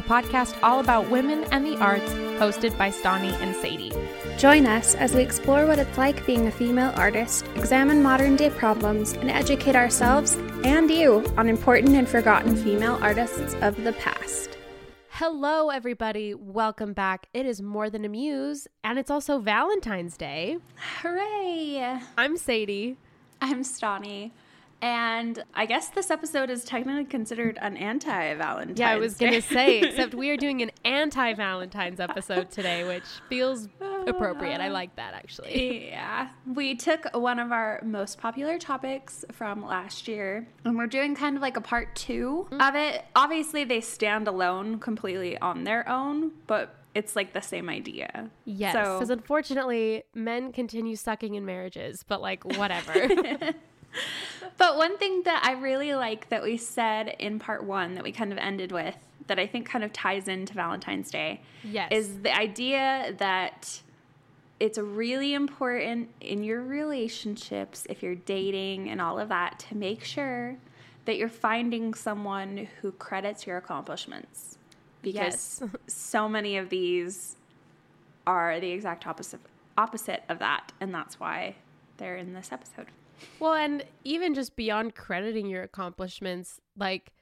a podcast all about women and the arts, hosted by Stani and Sadie. Join us as we explore what it's like being a female artist, examine modern day problems, and educate ourselves and you on important and forgotten female artists of the past. Hello, everybody. Welcome back. It is More Than a Muse, and it's also Valentine's Day. Hooray! I'm Sadie. I'm Stani. And I guess this episode is technically considered an anti Valentine's. Yeah, I was going to say, except we are doing an anti Valentine's episode today, which feels appropriate. I like that actually. Yeah. We took one of our most popular topics from last year and we're doing kind of like a part 2 Mm-hmm. of it. Obviously, they stand alone completely on their own, but it's like the same idea. Yes, So- because unfortunately, men continue sucking in marriages, but like whatever. But one thing that I really like that we said in part one that we kind of ended with that I think kind of ties into Valentine's Day Yes. is the idea that it's really important in your relationships, if you're dating and all of that, to make sure that you're finding someone who credits your accomplishments. Because Yes. so many of these are the exact opposite opposite of that, and that's why they're in this episode. Well, and even just beyond crediting your accomplishments, like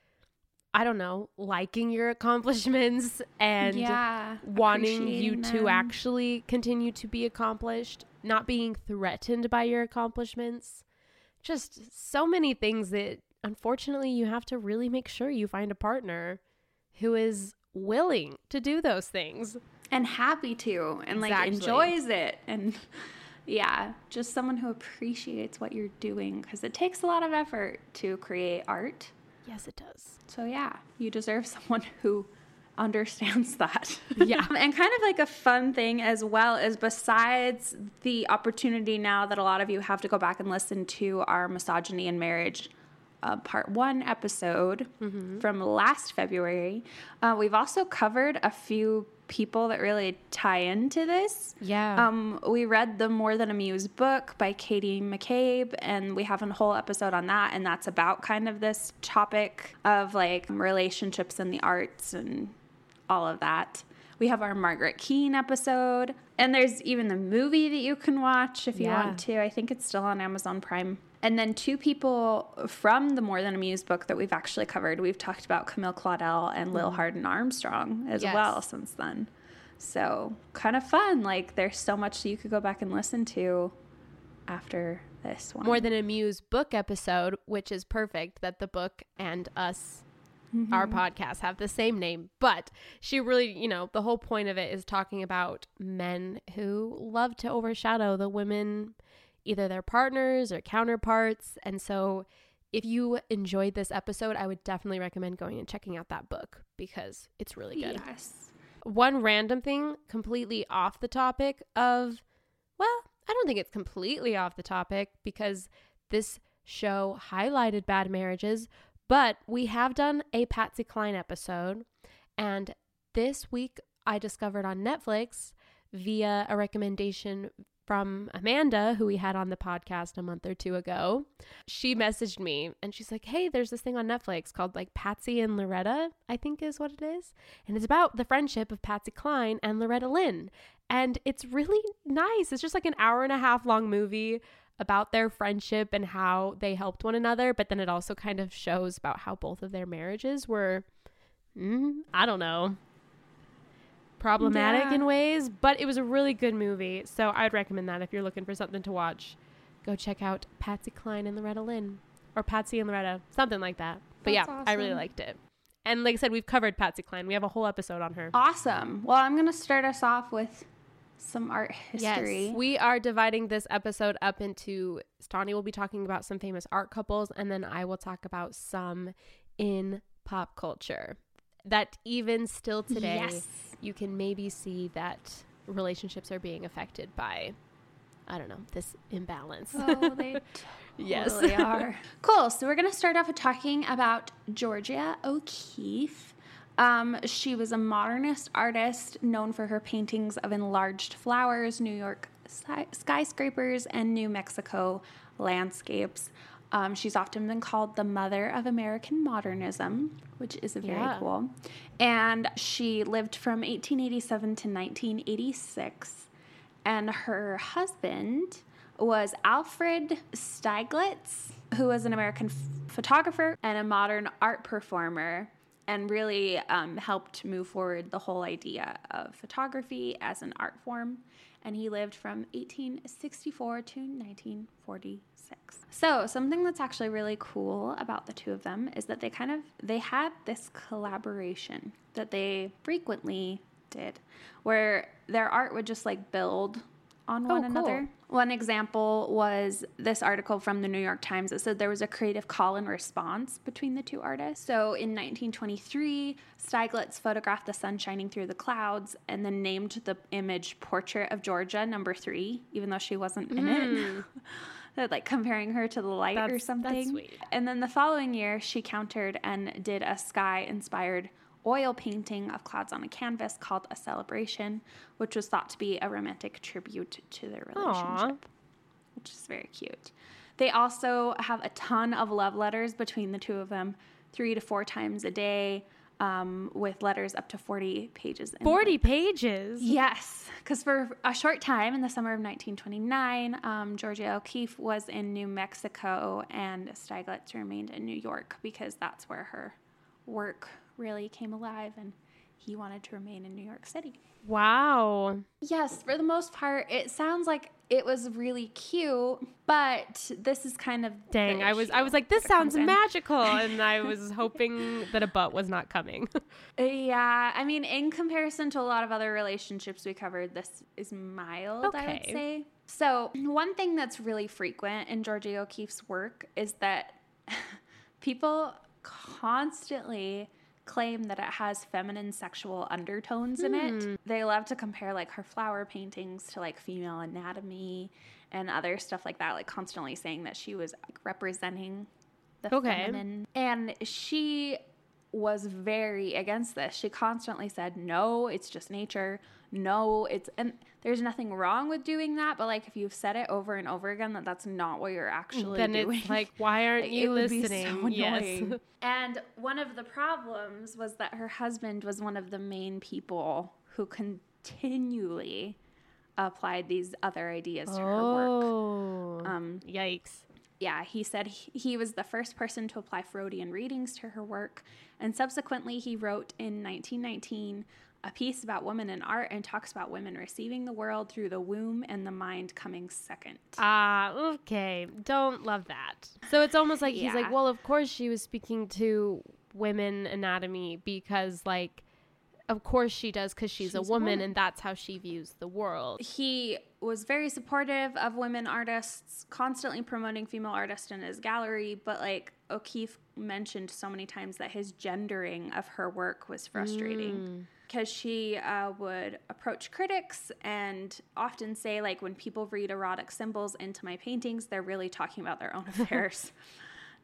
I don't know, liking your accomplishments and Yeah, wanting you appreciating to actually continue to be accomplished, not being threatened by your accomplishments. Just so many things that unfortunately you have to really make sure you find a partner who is willing to do those things. and happy to and like enjoys it and yeah just someone who appreciates what you're doing because it takes a lot of effort to create art Yes, it does. so yeah you deserve someone who understands that Yeah. and kind of like a fun thing as well is besides the opportunity now that a lot of you have to go back and listen to our misogyny and marriage uh, part one episode from last February. Uh, we've also covered a few people that really tie into this. Yeah. Um, we read the More Than a Muse book by Katie McCabe, and we have a whole episode on that, and that's about kind of this topic of like relationships and the arts and all of that. We have our Margaret Keane episode, and there's even the movie that you can watch if you Yeah. want to. I think it's still on Amazon Prime. And then two people from the More Than a Muse book that we've actually covered. We've talked about Camille Claudel and Lil mm-hmm. Hardin Armstrong as Yes. well since then. So kind of fun. Like there's so much you could go back and listen to after this one. More than a Muse book episode, which is perfect that the book and us, mm-hmm. our podcast, have the same name. But she really, you know, the whole point of it is talking about men who love to overshadow the women, either their partners or counterparts. And so if you enjoyed this episode, I would definitely recommend going and checking out that book because it's really good Yes. one random thing completely off the topic of well i don't think it's completely off the topic because this show highlighted bad marriages but we have done a patsy cline episode and this week i discovered on netflix via a recommendation from Amanda, who we had on the podcast a month or two ago. She messaged me and she's like, Hey, there's this thing on Netflix called like Patsy and Loretta, I think is what it is. And it's about the friendship of Patsy Cline and Loretta Lynn. And it's really nice. It's just like an hour and a half long movie about their friendship and how they helped one another. But then it also kind of shows about how both of their marriages were, mm, I don't know, problematic Yeah. in ways, but it was a really good movie. So I'd recommend that if you're looking for something to watch. Go check out Patsy Cline and Loretta Lynn or Patsy and Loretta, something like that. But That's yeah, I really liked it. And like I said, we've covered Patsy Cline. We have a whole episode on her. Awesome. Well, I'm going to start us off with some art history. Yes, we are dividing this episode up into Stani will be talking about some famous art couples, and then I will talk about some in pop culture that even still today Yes. you can maybe see that relationships are being affected by I don't know this imbalance. Oh, they Yes. are. Cool. So we're going to start off with talking about Georgia O'Keeffe. Um, she was a modernist artist known for her paintings of enlarged flowers, New York skyscrapers, and New Mexico landscapes. Um, she's often been called the mother of American modernism, which is very Yeah. cool. And she lived from 1887 to 1986 and her husband was Alfred Stieglitz, who was an American f- photographer and a modern art performer, and really um, helped move forward the whole idea of photography as an art form. And he lived from 1864 to 1946. So something that's actually really cool about the two of them is that they kind of they had this collaboration that they frequently did where their art would just like build on oh, one cool. another. One example was this article from the New York Times that said there was a creative call and response between the two artists. So in 1923, Stieglitz photographed the sun shining through the clouds and then named the image Portrait of Georgia number three, even though she wasn't in it. Hmm. Like comparing her to the light or That's- that's something. sweet. And then the following year, she countered and did a sky inspired oil painting of clouds on a canvas called A Celebration, which was thought to be a romantic tribute to their relationship, which is very cute. They also have a ton of love letters between the two of them, three to four times a day, um, with letters up to 40 pages. in 40 length. pages. Yes, because for a short time in the summer of 1929, um, Georgia O'Keeffe was in New Mexico and Stieglitz remained in New York because that's where her work really came alive and he wanted to remain in New York City. Wow. Yes, for the most part, it sounds like it was really cute, but this is kind of Dang, I was I was like this sounds magical and I was hoping that a butt was not coming. Uh, yeah, I mean, in comparison to a lot of other relationships we covered, this is mild, I would Okay. say. So, one thing that's really frequent in Georgie O'Keeffe's work is that people constantly claim that it has feminine sexual undertones in it. Hmm. They love to compare like her flower paintings to like female anatomy and other stuff like that, like constantly saying that she was like, representing the Okay. feminine. And she was very against this. She constantly said, "No, it's just nature. No, it's and there's nothing wrong with doing that, but like if you've said it over and over again that that's not what you're actually then doing." it's like why aren't Like, you it would be listening? so yes. and one of the problems was that her husband was one of the main people who continually applied these other ideas to her work. Oh. Um, Yikes. yeah, he said he, he was the first person to apply Freudian readings to her work. And subsequently, he wrote in 1919 a piece about women in art and talks about women receiving the world through the womb and the mind coming second. Ah, okay. Don't love that. So it's almost like he's like, well, of course she was speaking to women anatomy because, like, of course she does because she's, a, She's a woman, woman. and that's how she views the world. he was very supportive of women artists, constantly promoting female artists in his gallery. But like O'Keeffe mentioned so many times that his gendering of her work was frustrating because she uh, would approach critics and often say like when people read erotic symbols into my paintings, they're really talking about their own affairs.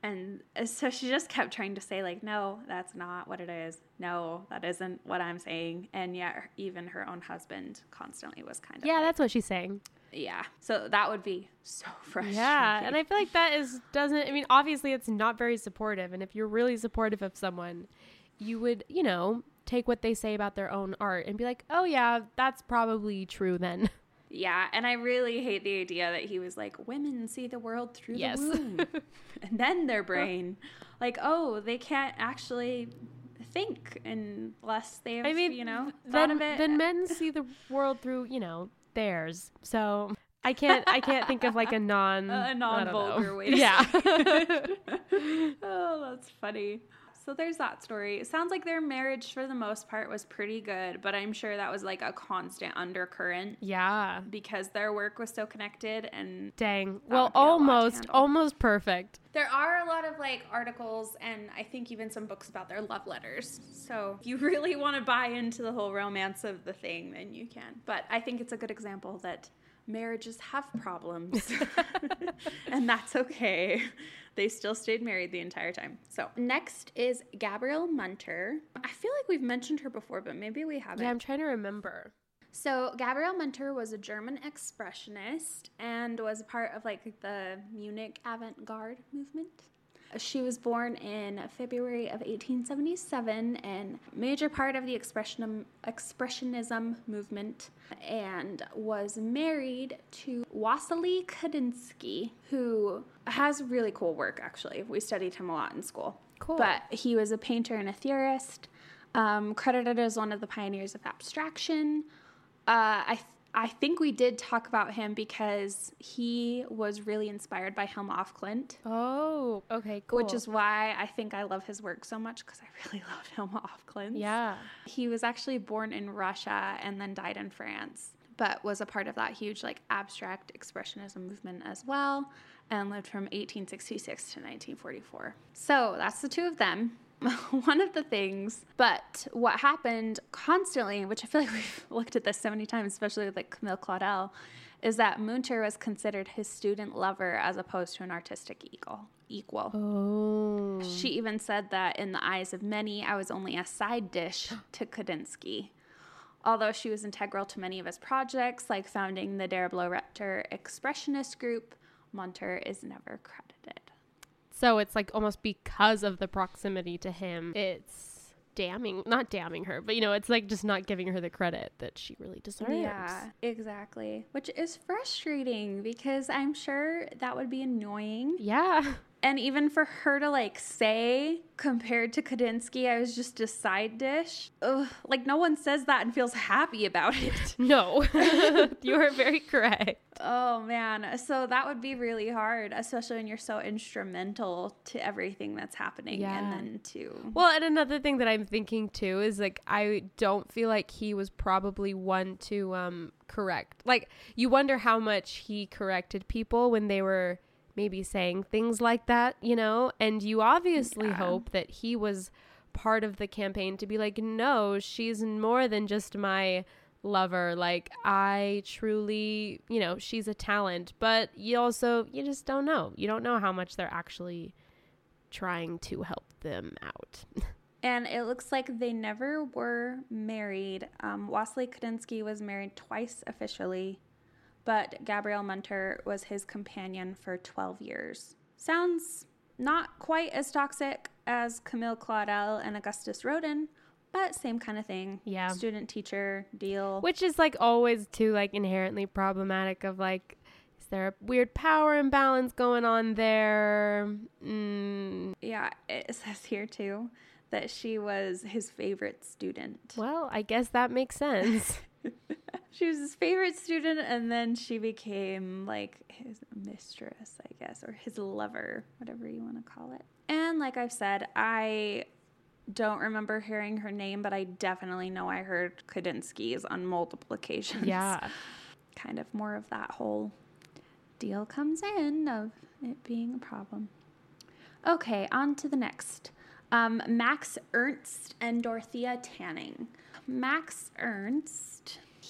And uh, so she just kept trying to say, like, no, that's not what it is. No, that isn't what I'm saying. And yet, even her own husband constantly was kind of Yeah, like, that's what she's saying. yeah. So that would be so frustrating. Yeah, and I feel like that is doesn't. I mean, obviously, it's not very supportive. And if you're really supportive of someone, you would, you know, take what they say about their own art and be like, oh yeah, that's probably true then. yeah. And I really hate the idea that he was like, women see the world through Yes. the womb and then their brain. Like, oh, they can't actually think unless they've, I mean, you know, thought then, of it. then men see the world through, you know, theirs. So I can't, I can't think of like a non, A I don't non-vulgar way to yeah. oh, that's funny. So there's that story. It sounds like their marriage for the most part was pretty good, but I'm sure that was like a constant undercurrent Yeah. because their work was so connected and Dang. Well, would be a lot to almost, almost perfect. there are a lot of like articles and I think even some books about their love letters. So if you really want to buy into the whole romance of the thing, then you can. But I think it's a good example that marriages have problems. and that's okay. They still stayed married the entire time. So next is Gabriele Munter. I feel like we've mentioned her before, but maybe we haven't. Yeah, I'm trying to remember. So Gabriele Munter was a German expressionist and was a part of like the Munich avant-garde movement. She was born in February of 1877 and major part of the expressionism, expressionism movement and was married to Wassily Kandinsky, who has really cool work actually. We studied him a lot in school. Cool. But he was a painter and a theorist, um, credited as one of the pioneers of abstraction. Uh, I I think we did talk about him because he was really inspired by Hilma af Klint, Oh, okay, cool. which is why I think I love his work so much because I really love Hilma af Klint. yeah. He was actually born in Russia and then died in France, but was a part of that huge like abstract expressionism movement as well and lived from 1866 to 1944. So that's the two of them. One of the things, but what happened constantly, which I feel like we've looked at this so many times, especially with like Camille Claudel, is that Munter was considered his student lover as opposed to an artistic equal. Equal. Oh. She even said that in the eyes of many, I was only a side dish to Kandinsky. Although she was integral to many of his projects, like founding the Der Blaue Reiter Expressionist Group, Munter is never credited. So it's like almost because of the proximity to him, it's damning, not damning her, but you know, it's like just not giving her the credit that she really deserves. Yeah, exactly. Which is frustrating because I'm sure that would be annoying. Yeah. And even for her to like say, compared to Kandinsky, I was just a side dish. Ugh, like no one says that and feels happy about it. No. you are very correct. Oh man, so that would be really hard, especially when you're so instrumental to everything that's happening, Yeah. and then to Well, and another thing that I'm thinking too is like I don't feel like he was probably one to um correct. Like you wonder how much he corrected people when they were maybe saying things like that, you know? And you obviously Yeah. hope that he was part of the campaign to be like, "No, she's more than just my lover. Like I truly, you know, she's a talent." But you also you just don't know. You don't know how much they're actually trying to help them out. And it looks like they never were married. Um, Wassily Kandinsky was married twice officially, but Gabriele Munter was his companion for 12 years. Sounds not quite as toxic as Camille Claudel and Augustus Rodin, but same kind of thing. Yeah. Student teacher deal. Which is like always too like inherently problematic of like is there a weird power imbalance going on there? Mm, Yeah, it says here too that she was his favorite student. well, I guess that makes sense. She was his favorite student, and then she became like his mistress, I guess, or his lover, whatever you want to call it. And like I've said, I don't remember hearing her name, but I definitely know I heard Kandinsky's on multiple occasions. yeah. Kind of more of that whole deal comes in of it being a problem. Okay, on to the next. Um, Max Ernst and Dorothea Tanning. Max Ernst,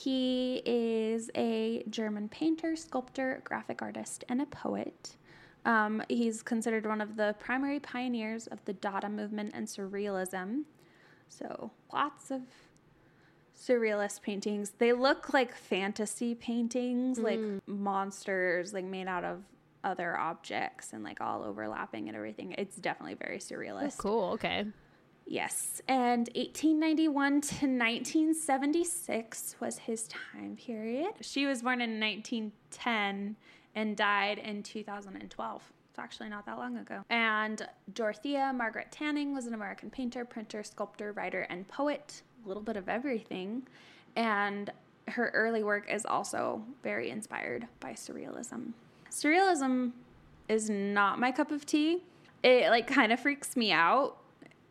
he is a German painter, sculptor, graphic artist, and a poet. Um, he's considered one of the primary pioneers of the Dada movement and Surrealism. So lots of surrealist paintings. They look like fantasy paintings, like monsters, like made out of other objects and like all overlapping and everything. It's definitely very surrealist. Cool. Okay. Yes. And 1891 to 1976 was his time period. She was born in 1910 and died in 2012. It's actually not that long ago. And Dorothea Margaret Tanning was an American painter, printer, sculptor, writer, and poet. A little bit of everything. And her early work is also very inspired by surrealism. Surrealism is not my cup of tea. It like kind of freaks me out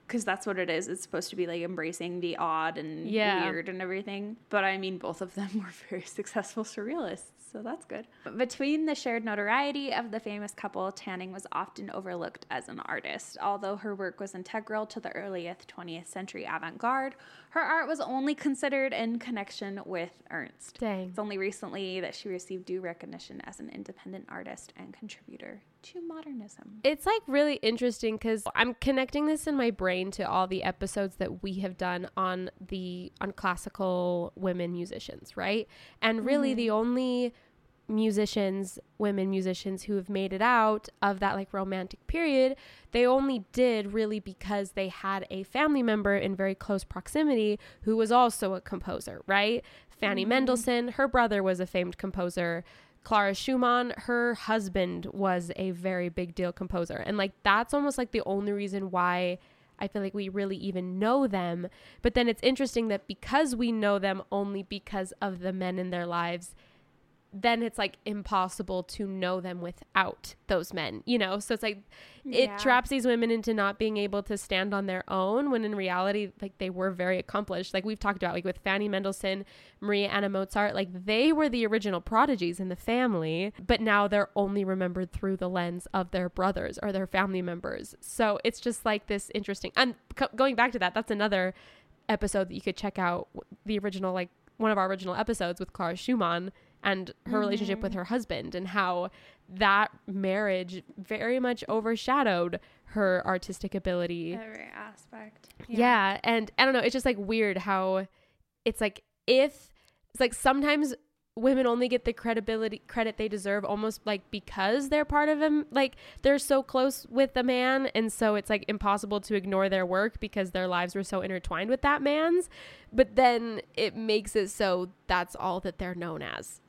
because that's what it is. It's supposed to be like embracing the odd and Yeah. weird and everything. But I mean, both of them were very successful surrealists, so that's good. Between the shared notoriety of the famous couple, Tanning was often overlooked as an artist. Although her work was integral to the earliest 20th century avant garde, her art was only considered in connection with Ernst. Dang. It's only recently that she received due recognition as an independent artist and contributor to modernism. It's like really interesting because I'm connecting this in my brain to all the episodes that we have done on the on classical women musicians, right? And really the mm-hmm. only musicians, women musicians who have made it out of that like romantic period, they only did really because they had a family member in very close proximity who was also a composer, right? Fanny mm-hmm. Mendelssohn, her brother was a famed composer. Clara Schumann, her husband was a very big deal composer. And like that's almost like the only reason why I feel like we really even know them. But then it's interesting that because we know them only because of the men in their lives, then it's like impossible to know them without those men, you know? So it's like it Yeah. traps these women into not being able to stand on their own when in reality, like they were very accomplished. Like we've talked about, like with Fanny Mendelssohn, Maria Anna Mozart, like they were the original prodigies in the family, but now they're only remembered through the lens of their brothers or their family members. So it's just like this interesting. And co- going back to that, that's another episode that you could check out the original, like one of our original episodes with Clara Schumann and her relationship with mm-hmm. her husband and how that marriage very much overshadowed her artistic ability. Every aspect. Yeah. And I don't know, it's just like weird how it's like if it's like sometimes women only get the credibility credit they deserve almost like because they're part of him like they're so close with the man and so it's like impossible to ignore their work because their lives were so intertwined with that man's but then it makes it so that's all that they're known as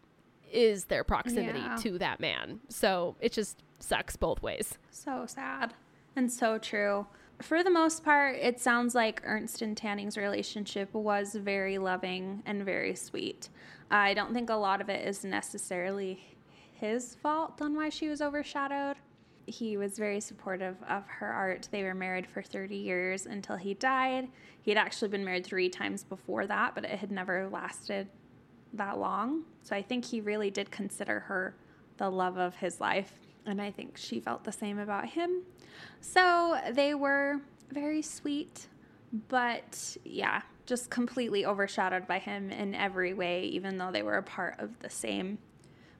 is their proximity Yeah. to that man so it just sucks both ways So sad and so true. For the most part, it sounds like Ernst and Tanning's relationship was very loving and very sweet. I don't think a lot of it is necessarily his fault on why she was overshadowed. He was very supportive of her art. They were married for 30 years until he died. He had actually been married three times before that, but it had never lasted that long. So I think he really did consider her the love of his life. And I think she felt the same about him. So they were very sweet, but yeah, just completely overshadowed by him in every way, even though they were a part of the same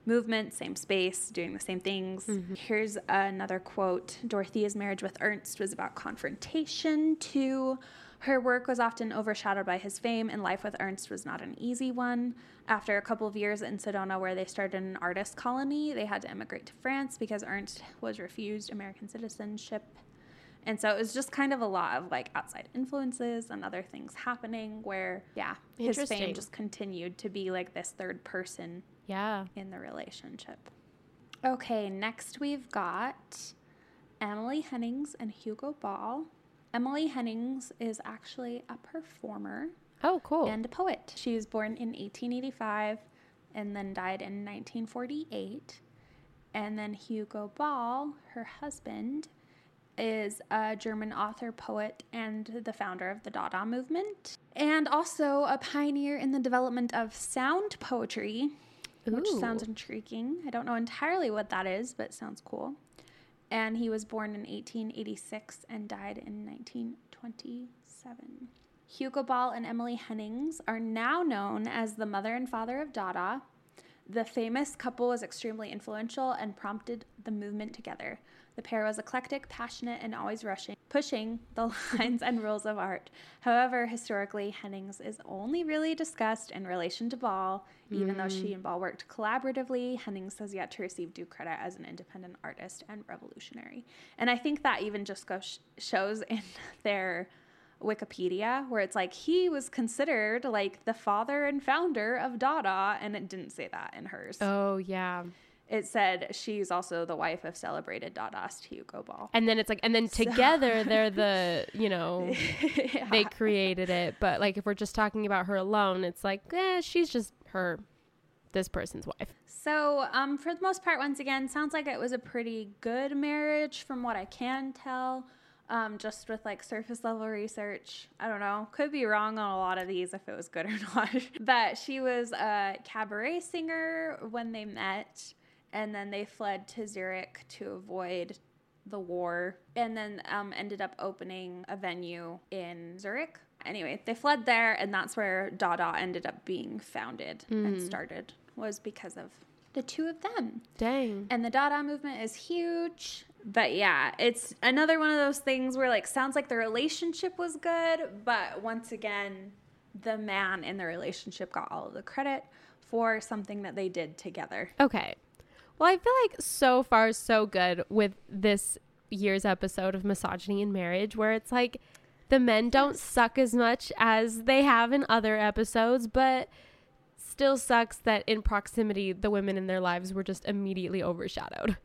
movement, same space, doing the same things. Mm-hmm. Here's another quote Dorothea's marriage with Ernst was about confrontation, too. Her work was often overshadowed by his fame, and life with Ernst was not an easy one. After a couple of years in Sedona, where they started an artist colony, they had to emigrate to France because Ernst was refused American citizenship. And so it was just kind of a lot of like outside influences and other things happening where, yeah, his fame just continued to be like this third person yeah in the relationship. Okay, next we've got Emily Hennings and Hugo Ball. Emily Hennings is actually a performer oh cool and a poet. She was born in 1885 and then died in 1948. And then Hugo Ball, her husband, is a German author, poet, and the founder of the Dada movement, and also a pioneer in the development of sound poetry, which sounds intriguing. I don't know entirely what that is, but it sounds cool. And he was born in 1886 and died in 1927. Hugo Ball and Emily Hennings are now known as the mother and father of Dada. The famous couple was extremely influential and prompted the movement together. The pair was eclectic, passionate, and always rushing, pushing the lines and rules of art. However, historically, Hennings is only really discussed in relation to Ball. Even though she and Ball worked collaboratively, Hennings has yet to receive due credit as an independent artist and revolutionary. And I think that even just goes shows in their Wikipedia, where it's like he was considered like the father and founder of Dada, and it didn't say that in hers. oh yeah It said she's also the wife of celebrated Dadaist Hugo Ball. and then it's like and then together they're the you know they created it but like if we're just talking about her alone it's like eh, she's just her this person's wife So, um, for the most part, once again, sounds like it was a pretty good marriage from what I can tell. Um, just with like surface level research. I don't know. Could be wrong on a lot of these if it was good or not. but she was a cabaret singer when they met, and then they fled to Zurich to avoid the war, and then um, ended up opening a venue in Zurich. Anyway, they fled there, and that's where Dada ended up being founded and started, was because of the two of them. Dang. And the Dada movement is huge. But yeah, it's another one of those things where like sounds like the relationship was good, but once again, the man in the relationship got all of the credit for something that they did together. Okay. Well, I feel like so far so good with this year's episode of Misogyny in Marriage, where it's like the men don't suck as much as they have in other episodes, but still sucks that in proximity, the women in their lives were just immediately overshadowed.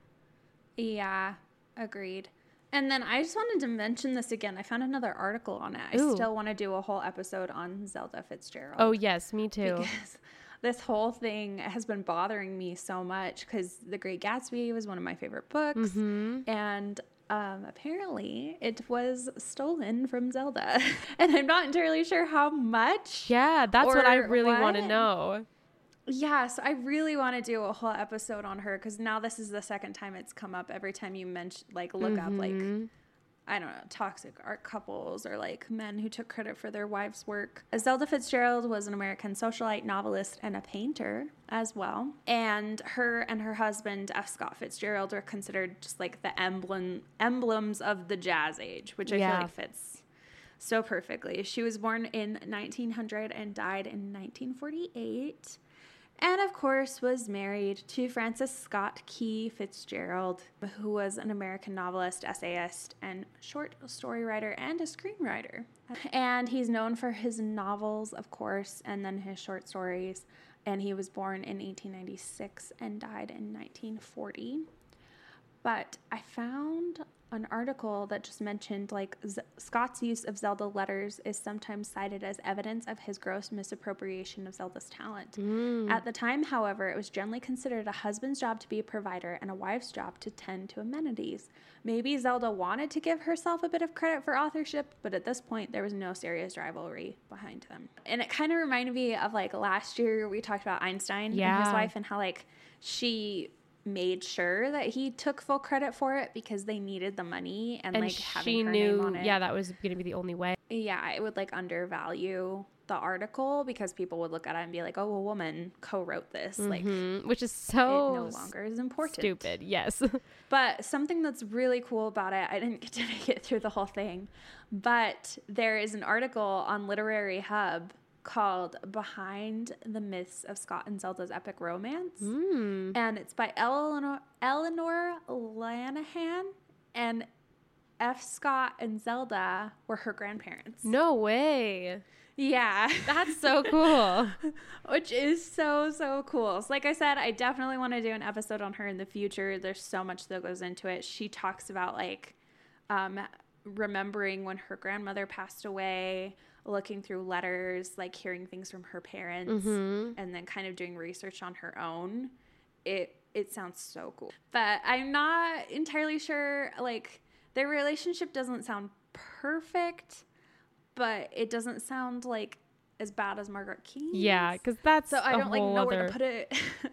Yeah, agreed. And then I just wanted to mention this again. I found another article on it. I still want to do a whole episode on Zelda Fitzgerald. Oh, yes, me too. because this whole thing has been bothering me so much because The Great Gatsby was one of my favorite books, Mm-hmm. and um, apparently it was stolen from Zelda, and I'm not entirely sure how much. Yeah, that's what I really want to know. Yeah, so I really want to do a whole episode on her because now this is the second time it's come up. Every time you mention, like, look up, like, Mm-hmm. I don't know, toxic art couples or like men who took credit for their wives' work. Zelda Fitzgerald was an American socialite, novelist, and a painter as well. And her and her husband, F. Scott Fitzgerald, are considered just like the emblem emblems of the jazz age, which I Yeah. feel like fits so perfectly. She was born in 1900 and died in 1948. And of course, was married to Francis Scott Key Fitzgerald, who was an American novelist, essayist, and short story writer and a screenwriter. And he's known for his novels, of course, and then his short stories. And he was born in 1896 and died in 1940. But I found an article that just mentioned like Z- Scott's use of Zelda letters is sometimes cited as evidence of his gross misappropriation of Zelda's talent. Mm. At the time, however, it was generally considered a husband's job to be a provider and a wife's job to tend to amenities. Maybe Zelda wanted to give herself a bit of credit for authorship, but at this point, there was no serious rivalry behind them. And it kind of reminded me of like last year we talked about Einstein and his wife and how like she made sure that he took full credit for it because they needed the money and, And like having she knew, name on it. yeah, that was going to be the only way. yeah, it would like undervalue the article because people would look at it and be like, "Oh, a woman co-wrote this." Like Mm, which is so no longer is important. stupid. Yes. But something that's really cool about it, I didn't get to make it through the whole thing, but there is an article on Literary Hub called Behind the Myths of Scott and Zelda's Epic Romance. And it's by Eleanor, Eleanor Lanahan. And F. Scott and Zelda were her grandparents. no way. Yeah. That's so cool. Which is so, so cool. So like I said, I definitely want to do an episode on her in the future. There's so much that goes into it. She talks about like um, remembering when her grandmother passed away, looking through letters, like hearing things from her parents, mm-hmm. and then kind of doing research on her own. It it sounds so cool. But I'm not entirely sure like their relationship doesn't sound perfect, but it doesn't sound like as bad as Margaret Keane. Yeah, because that's So I don't like know where to put it.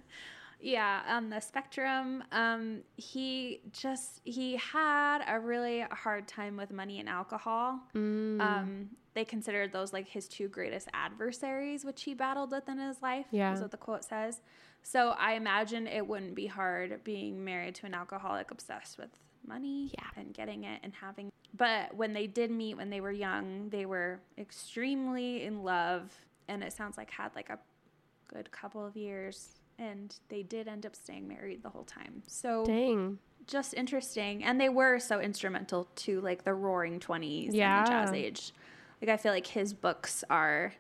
yeah, on the spectrum, um, he just he had a really hard time with money and alcohol. Mm. Um, they considered those like his two greatest adversaries, which he battled with in his life. Yeah. is what the quote says. So I imagine it wouldn't be hard being married to an alcoholic obsessed with money Yeah. and getting it and having. But when they did meet when they were young, they were extremely in love, and it sounds like had like a good couple of years and they did end up staying married the whole time. So Dang. just interesting. And they were so instrumental to like the roaring 20s Yeah. and the jazz age. Like I feel like his books are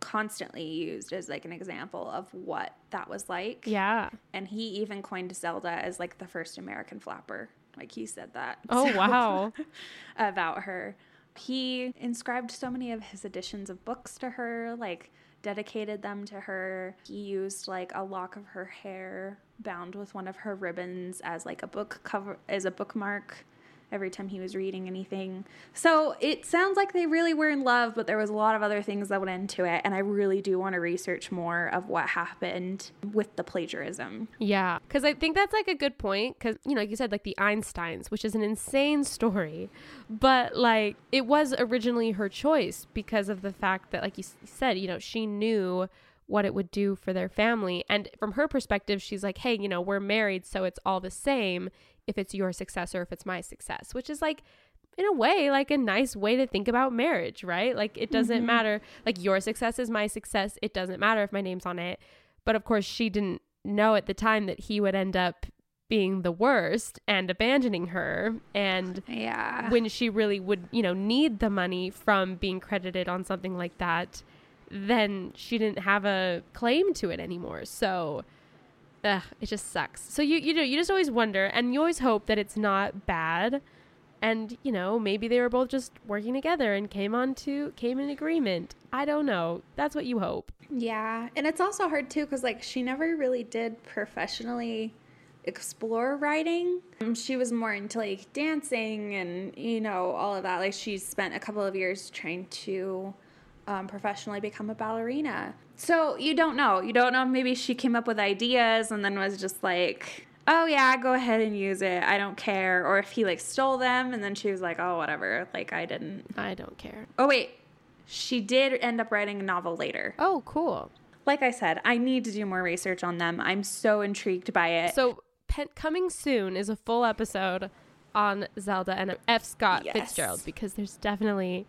constantly used as like an example of what that was like. Yeah. And he even coined Zelda as like the first American flapper. Like he said that. Oh, So- wow. about her. He inscribed so many of his editions of books to her, like dedicated them to her. He used like a lock of her hair bound with one of her ribbons as like a book cover as a bookmark every time he was reading anything. So it sounds like they really were in love, but there was a lot of other things that went into it. And I really do want to research more of what happened with the plagiarism. Yeah, because I think that's like a good point. Because, you know, like you said, like the Einsteins, which is an insane story, but like it was originally her choice because of the fact that, like you said, you know, she knew what it would do for their family. And from her perspective, she's like, hey, you know, we're married, so it's all the same if it's your success or if it's my success, which is like, in a way, like a nice way to think about marriage, right? Like, it doesn't mm-hmm. matter. Like, your success is my success. It doesn't matter if my name's on it. But of course, she didn't know at the time that he would end up being the worst and abandoning her and yeah when she really would you know need the money from being credited on something like that then she didn't have a claim to it anymore. So ugh, it just sucks. So you you know you just always wonder and you always hope that it's not bad. And you know maybe they were both just working together and came on to came in agreement. I don't know. That's what you hope. Yeah, and it's also hard too because like she never really did professionally explore writing. Um, she was more into like dancing and you know all of that. Like she spent a couple of years trying to um, professionally become a ballerina. So you don't know. You don't know. Maybe she came up with ideas and then was just like, oh yeah, go ahead and use it. I don't care. Or if he like stole them and then she was like, oh, whatever. Like I didn't. I don't care. Oh, wait. She did end up writing a novel later. Oh, cool. Like I said, I need to do more research on them. I'm so intrigued by it. So, coming soon is a full episode on Zelda and F. Scott yes. Fitzgerald because there's definitely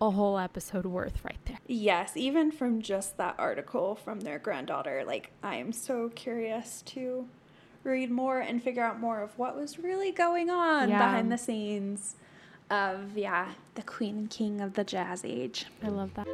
a whole episode worth right there. Yes, even from just that article from their granddaughter, like I am so curious to read more and figure out more of what was really going on yeah. behind the scenes of yeah, the queen and king of the jazz age. I love that.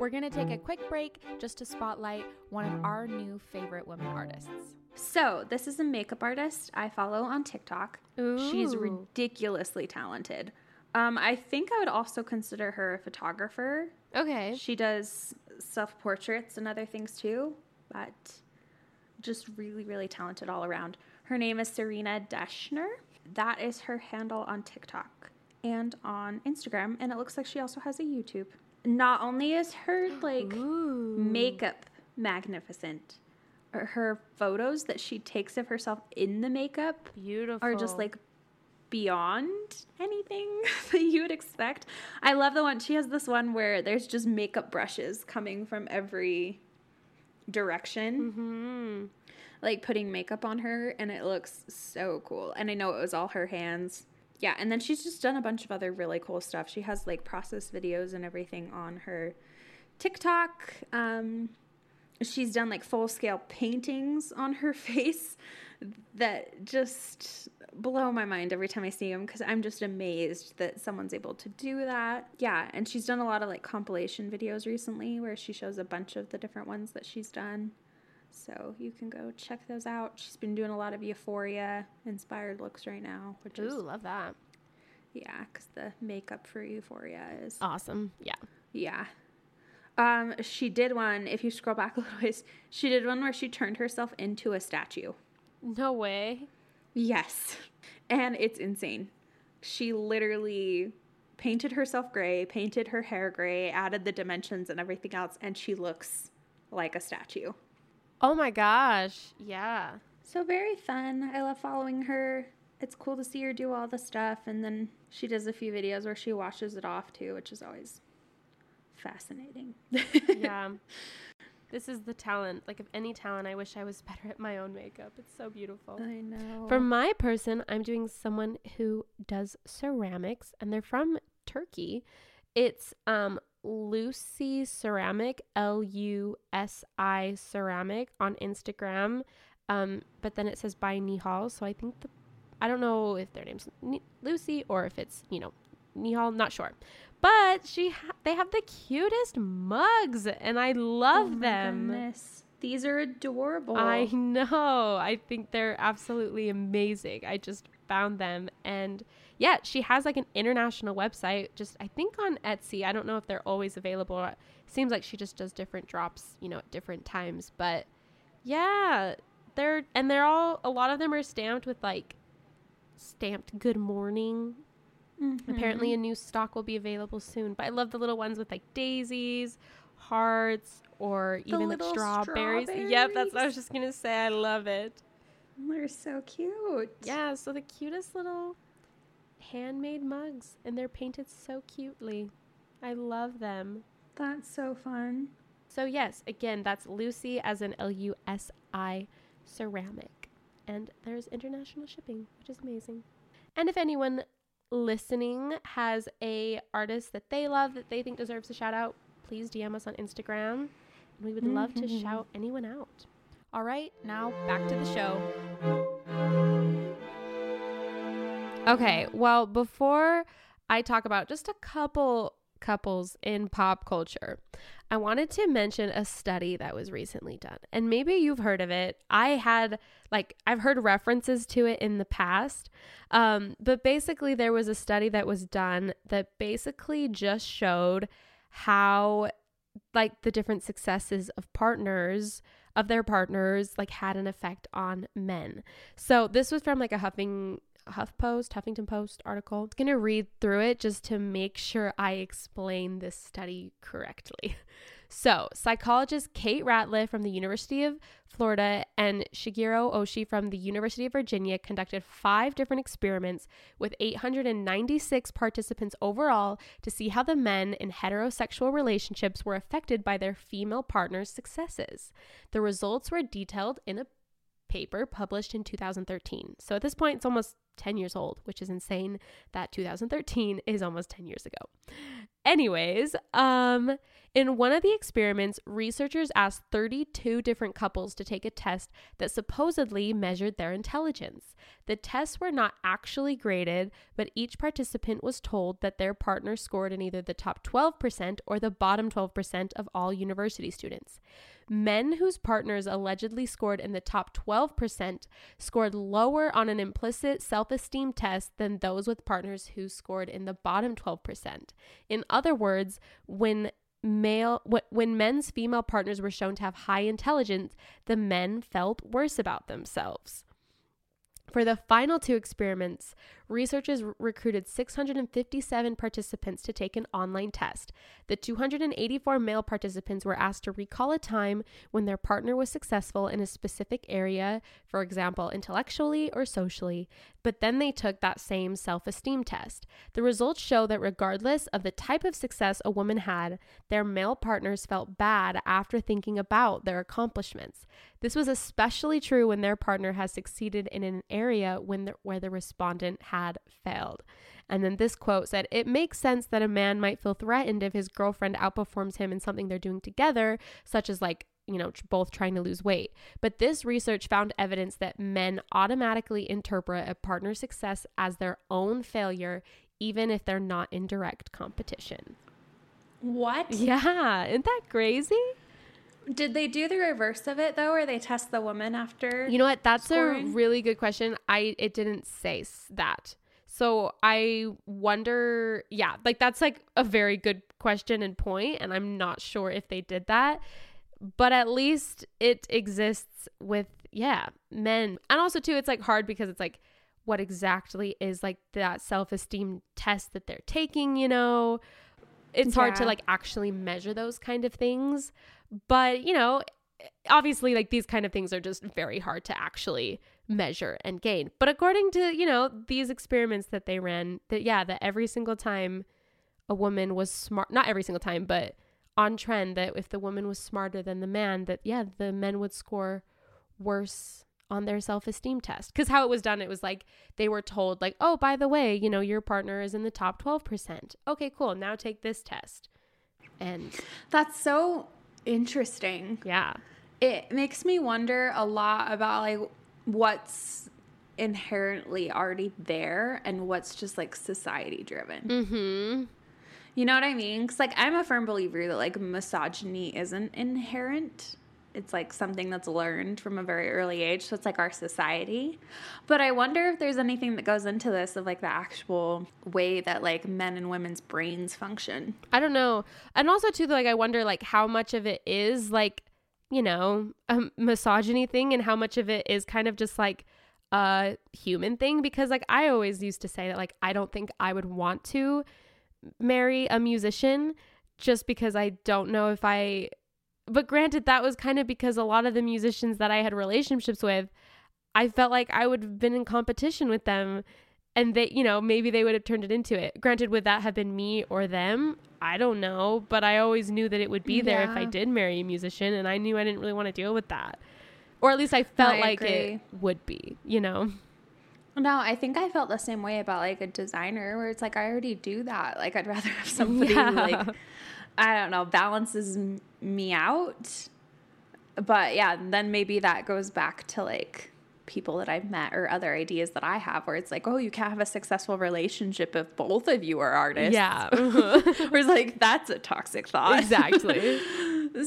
We're going to take a quick break just to spotlight one of our new favorite women artists. So, this is a makeup artist I follow on TikTok. Ooh. She's ridiculously talented. Um, I think I would also consider her a photographer. Okay. She does self portraits and other things too, but just really, really talented all around. Her name is Serena Deschner. That is her handle on TikTok and on Instagram, and it looks like she also has a YouTube. Not only is her like Ooh. makeup magnificent, her photos that she takes of herself in the makeup beautiful are just like beyond anything that you would expect. I love the one she has this one where there's just makeup brushes coming from every direction. Mm-hmm. Like putting makeup on her and it looks so cool. And I know it was all her hands. Yeah, and then she's just done a bunch of other really cool stuff. She has like process videos and everything on her TikTok. Um she's done like full scale paintings on her face that just blow my mind every time I see them because I'm just amazed that someone's able to do that. Yeah, and she's done a lot of like compilation videos recently where she shows a bunch of the different ones that she's done. So you can go check those out. She's been doing a lot of Euphoria inspired looks right now, which Ooh, is love that. Yeah, because the makeup for Euphoria is awesome. Yeah, yeah. Um, she did one. If you scroll back a little ways, she did one where she turned herself into a statue. No way. Yes. And it's insane. She literally painted herself gray, painted her hair gray, added the dimensions and everything else, and she looks like a statue. Oh my gosh. Yeah. So very fun. I love following her. It's cool to see her do all the stuff. And then she does a few videos where she washes it off too, which is always fascinating. yeah. This is the talent. Like, of any talent, I wish I was better at my own makeup. It's so beautiful. I know. For my person, I'm doing someone who does ceramics, and they're from Turkey. It's um Lucy Ceramic, L U S I Ceramic on Instagram. Um, but then it says by Nihal. So I think the, I don't know if their name's Lucy or if it's, you know, Nihal, not sure. But she ha- they have the cutest mugs and I love oh them. Goodness. These are adorable. I know. I think they're absolutely amazing. I just found them and yeah, she has like an international website just I think on Etsy. I don't know if they're always available. It seems like she just does different drops, you know, at different times, but yeah, they're and they're all a lot of them are stamped with like stamped good morning Apparently, mm-hmm. a new stock will be available soon. But I love the little ones with like daisies, hearts, or even like little strawberries. Yep, that's what I was just gonna say. I love it. They're so cute. Yeah, so the cutest little handmade mugs, and they're painted so cutely. I love them. That's so fun. So, yes, again, that's Lucy as an L U S I ceramic. And there's international shipping, which is amazing. And if anyone listening has a artist that they love that they think deserves a shout out, please DM us on Instagram. And we would love to mm-hmm. shout anyone out. All right, now back to the show. Okay, well, before I talk about just a couple couples in pop culture, I wanted to mention a study that was recently done. And maybe you've heard of it. I had, like, I've heard references to it in the past. Um, but basically, there was a study that was done that basically just showed how, like, the different successes of partners of their partners like had an effect on men. So this was from like a Huffing HuffPost, Huffington Post article. I'm going to read through it just to make sure I explain this study correctly. So, psychologist Kate Ratliff from the University of Florida and Shigeru Oishi from the University of Virginia conducted five different experiments with 896 participants overall to see how the men in heterosexual relationships were affected by their female partner's successes. The results were detailed in a paper published in 2013. So at this point, it's almost 10 years old, which is insane that 2013 is almost 10 years ago. Anyways, um, in one of the experiments, researchers asked 32 different couples to take a test that supposedly measured their intelligence. The tests were not actually graded, but each participant was told that their partner scored in either the top 12% or the bottom 12% of all university students. Men whose partners allegedly scored in the top 12% scored lower on an implicit self esteem test than those with partners who scored in the bottom 12%. In other words, when male when men's female partners were shown to have high intelligence, the men felt worse about themselves. For the final two experiments, researchers recruited 657 participants to take an online test. The 284 male participants were asked to recall a time when their partner was successful in a specific area, for example, intellectually or socially, but then they took that same self esteem test. The results show that regardless of the type of success a woman had, their male partners felt bad after thinking about their accomplishments. This was especially true when their partner has succeeded in an area when the, where the respondent had failed. And then this quote said, It makes sense that a man might feel threatened if his girlfriend outperforms him in something they're doing together, such as like you know, both trying to lose weight. But this research found evidence that men automatically interpret a partner's success as their own failure, even if they're not in direct competition. What? Yeah, isn't that crazy? Did they do the reverse of it though, or they test the woman after? You know what? That's scoring? a really good question. I it didn't say that. So I wonder, yeah, like that's like a very good question and point and I'm not sure if they did that. But at least it exists with yeah, men. And also too it's like hard because it's like what exactly is like that self-esteem test that they're taking, you know? It's hard to like actually measure those kind of things. But, you know, obviously like these kind of things are just very hard to actually measure and gain. But according to, you know, these experiments that they ran, that yeah, that every single time a woman was smart, not every single time, but on trend that if the woman was smarter than the man, that yeah, the men would score worse on their self-esteem test. Cuz how it was done, it was like they were told like, "Oh, by the way, you know, your partner is in the top 12%. Okay, cool. Now take this test." And That's so interesting. yeah. It makes me wonder a lot about like what's inherently already there and what's just like society driven. Mhm. You know what I mean? Because like I'm a firm believer that like misogyny isn't inherent. It's like something that's learned from a very early age. So it's like our society. But I wonder if there's anything that goes into this of like the actual way that like men and women's brains function. I don't know. And also too like I wonder like how much of it is like, you know, a misogyny thing and how much of it is kind of just like a human thing because like I always used to say that like I don't think I would want to marry a musician just because I don't know if I but granted that was kind of because a lot of the musicians that I had relationships with I felt like I would have been in competition with them and they you know maybe they would have turned it into it granted would that have been me or them i don't know but i always knew that it would be there if i did marry a musician and i knew i didn't really want to deal with that or at least i felt I like agree. it would be you know No, I think I felt the same way about like a designer where it's like I already do that. Like I'd rather have somebody Yeah. like I don't know balances me out. But yeah, then maybe that goes back to like people that I've met or other ideas that I have where it's like, oh, you can't have a successful relationship if both of you are artists. yeah where it's like that's a toxic thought. exactly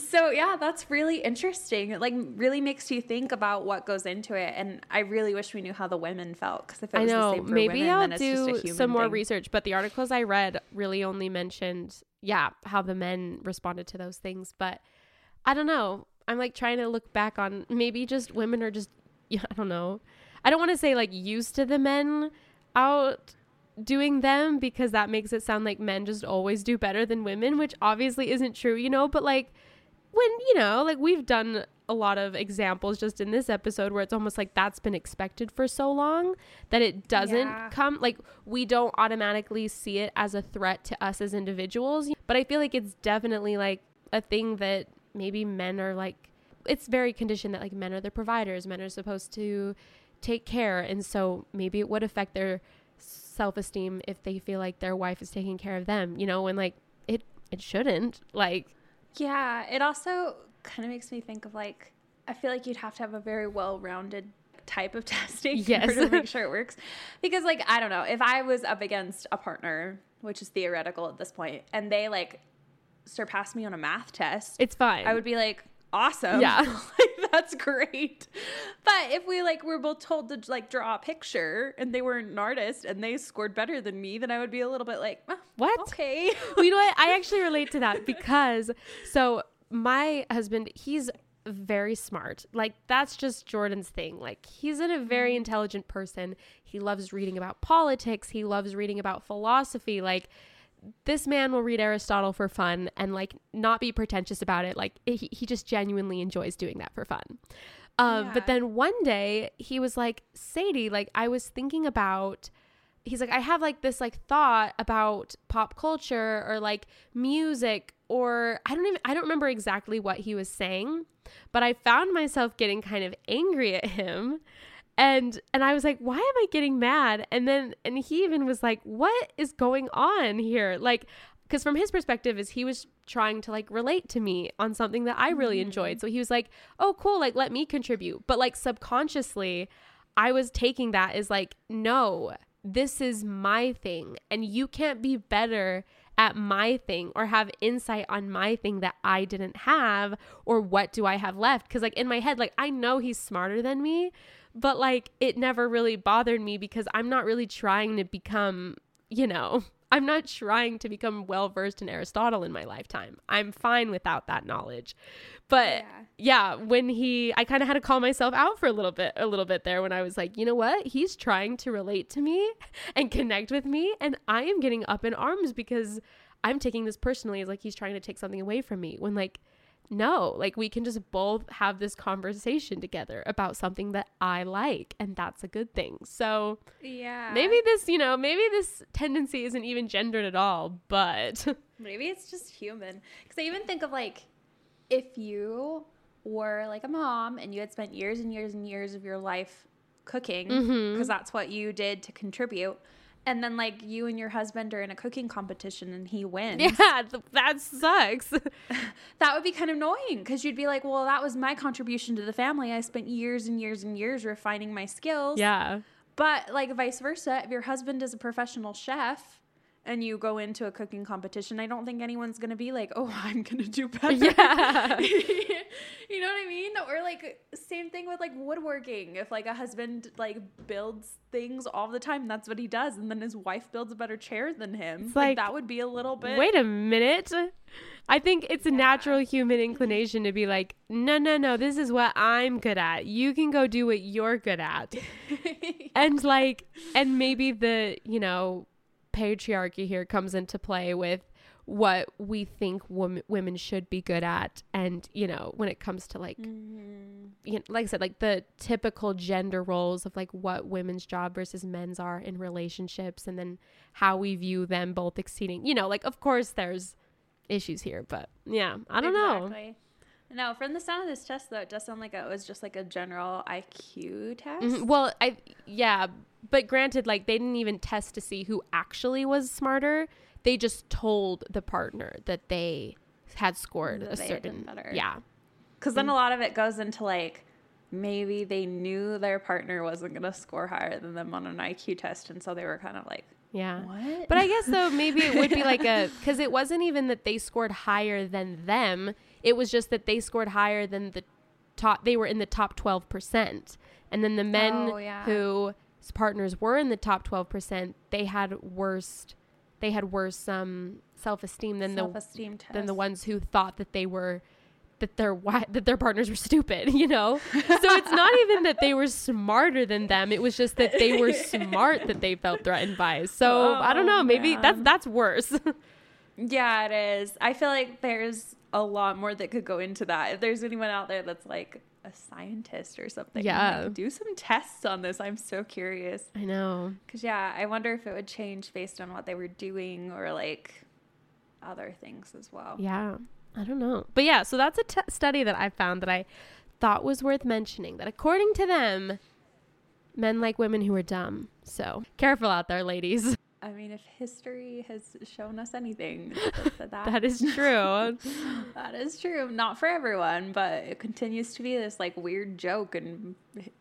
So yeah, that's really interesting. It like really makes you think about what goes into it, and I really wish we knew how the women felt because if it i was the know same for maybe women, i'll then it's just a do human some more thing. research but the articles i read really only mentioned yeah how the men responded to those things. But i don't know. I'm like trying to look back on maybe just women are just yeah i don't know. I don't want to say like used to the men out doing them because that makes it sound like men just always do better than women which obviously isn't true you know? But like when you know like we've done a lot of examples just in this episode where it's almost like that's been expected for so long that it doesn't Yeah. come like we don't automatically see it as a threat to us as individuals but i feel like it's definitely like a thing that maybe men are like it's very conditioned that like men are the providers men are supposed to take care and so maybe it would affect their self-esteem if they feel like their wife is taking care of them you know and like it it shouldn't like Yeah, it also kind of makes me think of like I feel like you'd have to have a very well-rounded type of testing Yes. to make sure it works. Because like I don't know, if I was up against a partner, which is theoretical at this point, and they like surpassed me on a math test, it's fine I would be like, awesome. Yeah. like, that's great. But if we like were both told to like draw a picture and they weren't an artist and they scored better than me, then I would be a little bit like, "Ah, What? Okay. well, you know what? I actually relate to that because so my husband, he's very smart. Like that's just Jordan's thing. Like he's a very intelligent person. He loves reading about politics. He loves reading about philosophy. Like this man will read Aristotle for fun and like not be pretentious about it. Like he, he just genuinely enjoys doing that for fun. Um, But then one day he was like, Sadie, like I was thinking about he's like i have like this like thought about pop culture or like music or i don't even i don't remember exactly what he was saying but i found myself getting kind of angry at him. And and i was like why am i getting mad? And then and he even was like what is going on here? Like because from his perspective is he was trying to like relate to me on something that i really mm. enjoyed. So he was like oh cool like let me contribute. But like subconsciously I was taking that as like, no, this is my thing, and you can't be better at my thing or have insight on my thing that I didn't have, or what do I have left? Because, like, in my head, like, I know he's smarter than me, but like, it never really bothered me because I'm not really trying to become, you know, I'm not trying to become well versed in Aristotle in my lifetime. I'm fine without that knowledge. But yeah, when he I kind of had to call myself out for a little bit a little bit there when I was like, "You know what? He's trying to relate to me and connect with me and I am getting up in arms because I'm taking this personally as like he's trying to take something away from me when like no, like we can just both have this conversation together about something that I like and that's a good thing. So, Yeah. maybe this, you know, maybe this tendency isn't even gendered at all, but Maybe it's just human. Because I even think of like if you were like a mom and you had spent years and years and years of your life cooking, because Mm-hmm. that's what you did to contribute. And then like you and your husband are in a cooking competition and he wins. yeah, th- that sucks. That would be kind of annoying because you'd be like, well, that was my contribution to the family. I spent years and years and years refining my skills. yeah. But like vice versa, if your husband is a professional chef and you go into a cooking competition, I don't think anyone's gonna be like, "Oh, I'm gonna do better." Yeah. you know what I mean? Or like same thing with like woodworking. If like a husband like builds things all the time, that's what he does, and then his wife builds a better chair than him. Like, like, that would be a little bit. Wait a minute. I think it's a natural human inclination to be like, no, no, no, this is what I'm good at. You can go do what you're good at. and like, and maybe the, you know, patriarchy here comes into play with what we think wom- women should be good at. And, you know, when it comes to like, mm-hmm. you know, like I said, like the typical gender roles of like what women's job versus men's are in relationships and then how we view them both exceeding, you know, like, of course, there's issues here, but yeah, I don't know. No, from the sound of this test though, it does sound like it was just like a general IQ test. Mhm. Well, I, yeah, but granted, like they didn't even test to see who actually was smarter. They just told the partner that they had scored That a they had done certain, better. yeah. Because then a lot of it goes into like maybe they knew their partner wasn't going to score higher than them on an IQ test. And so they were kind of like, Yeah. what? But I guess though maybe it would be like a because it wasn't even that they scored higher than them. It was just that they scored higher than the top. They were in the top twelve percent, and then the men Oh, yeah. whose partners were in the top twelve percent, they had worst. They had worse um, self esteem than the self-esteem test. than the ones who thought that they were that their that their partners were stupid, you know? So it's not even that they were smarter than them. It was just that they were smart that they felt threatened by. So I don't know, Oh, maybe that's that's worse. Yeah, it is. I feel like there's a lot more that could go into that. If there's anyone out there that's like a scientist or something, Yeah. like, do some tests on this. I'm so curious. I know. Cause yeah, I wonder if it would change based on what they were doing or like other things as well. Yeah. I don't know. But yeah, so that's a t- study that I found that I thought was worth mentioning that according to them men like women who are dumb. So, careful out there, ladies. I mean, if history has shown us anything, that, that, that is true. that is true. Not for everyone, but it continues to be this like weird joke in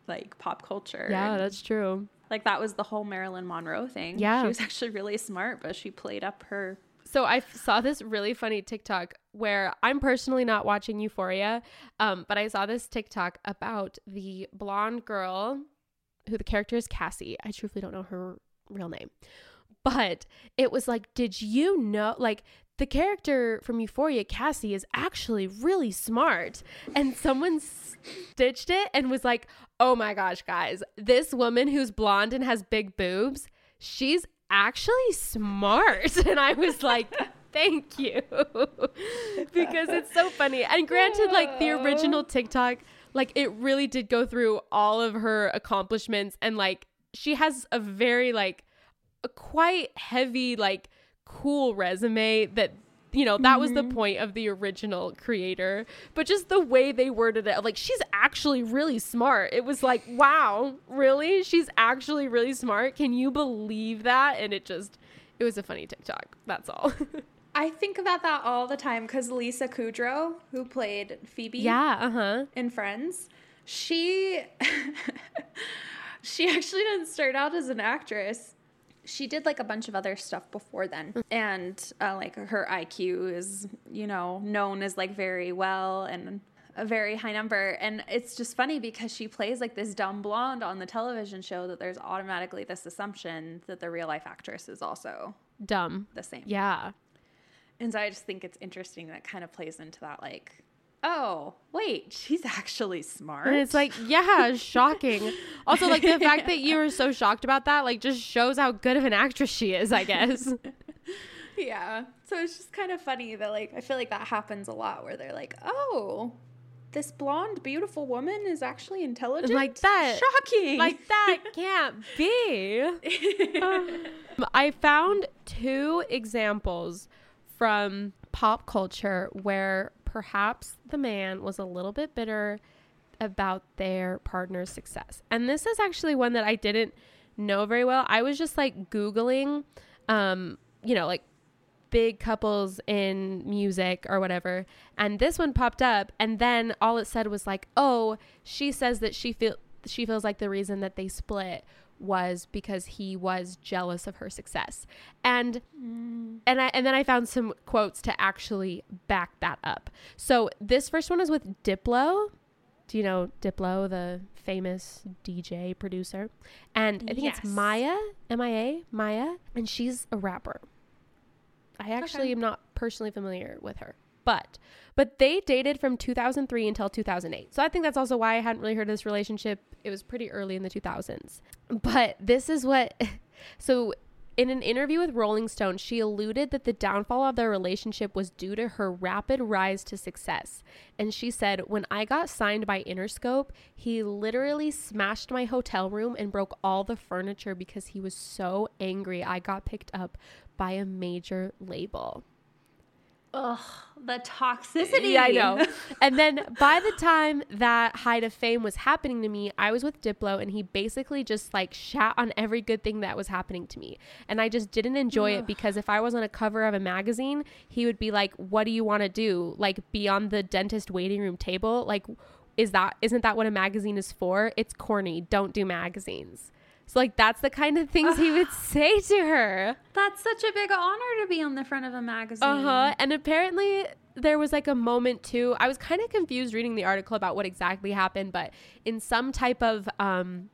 like pop culture. yeah, And, that's true. like that was the whole Marilyn Monroe thing. Yeah. she was actually really smart, but she played up her. So I f- saw this really funny TikTok where I'm personally not watching Euphoria, um, but I saw this TikTok about the blonde girl who the character is Cassie. I truthfully don't know her real name. But it was like, did you know like the character from Euphoria, Cassie, is actually really smart. And someone stitched it and was like, oh my gosh, guys, this woman who's blonde and has big boobs, she's actually smart. And I was like, thank you. because it's so funny. And granted, like the original TikTok, like it really did go through all of her accomplishments and like she has a very like a quite heavy like cool resume that you know that was the point of the original creator. But just the way they worded it like she's actually really smart. It was like wow really? She's actually really smart? Can you believe that? And it just it was a funny tiktok. That's all. I think about that all the time because Lisa Kudrow, who played Phoebe, yeah uh-huh. in Friends, she she actually didn't start out as an actress. She did like a bunch of other stuff before then, and uh, like her IQ is you know known as like very well and a very high number. And it's just funny because she plays like this dumb blonde on the television show that there's automatically this assumption that the real life actress is also dumb the same. yeah And so I just think it's interesting that kind of plays into that, like, oh, wait, she's actually smart. And it's like, yeah, shocking. Also, like the fact that you were so shocked about that, like, just shows how good of an actress she is, I guess. yeah. So it's just kind of funny that, like, I feel like that happens a lot where they're like, oh, this blonde, beautiful woman is actually intelligent. Like that. Shocking. like, that can't be. I found two examples from pop culture where perhaps the man was a little bit bitter about their partner's success. And this is actually one that I didn't know very well. I was just like Googling, um, you know, like big couples in music or whatever. And this one popped up and then all it said was like, "Oh, she says that she feel she feels like the reason that they split was because he was jealous of her success. And mm. and I and then I found some quotes to actually back that up. So this first one is with Diplo. Do you know Diplo, the famous DJ producer? And I think Yes. it's Maya, M I A, Maya, and she's a rapper. I actually Okay. am not personally familiar with her. But but they dated from 2003 until 2008. So I think that's also why I hadn't really heard of this relationship. It was pretty early in the 2000s. But this is what so in an interview with Rolling Stone, she alluded that the downfall of their relationship was due to her rapid rise to success. And she said, When I got signed by Interscope, he literally smashed my hotel room and broke all the furniture because he was so angry I got picked up by a major label. Ugh, the toxicity. Yeah, I know. and then by the time that height of fame was happening to me, I was with Diplo and he basically just like shat on every good thing that was happening to me. And I just didn't enjoy it because if I was on a cover of a magazine, he would be like, "What do you want to do? Like be on the dentist waiting room table? Like is that isn't that what a magazine is for? It's corny. Don't do magazines." So like that's the kind of things he would say to her. That's such a big honor to be on the front of a magazine. Uh huh. And apparently there was like a moment too. I was kind of confused reading the article about what exactly happened, but in some type of um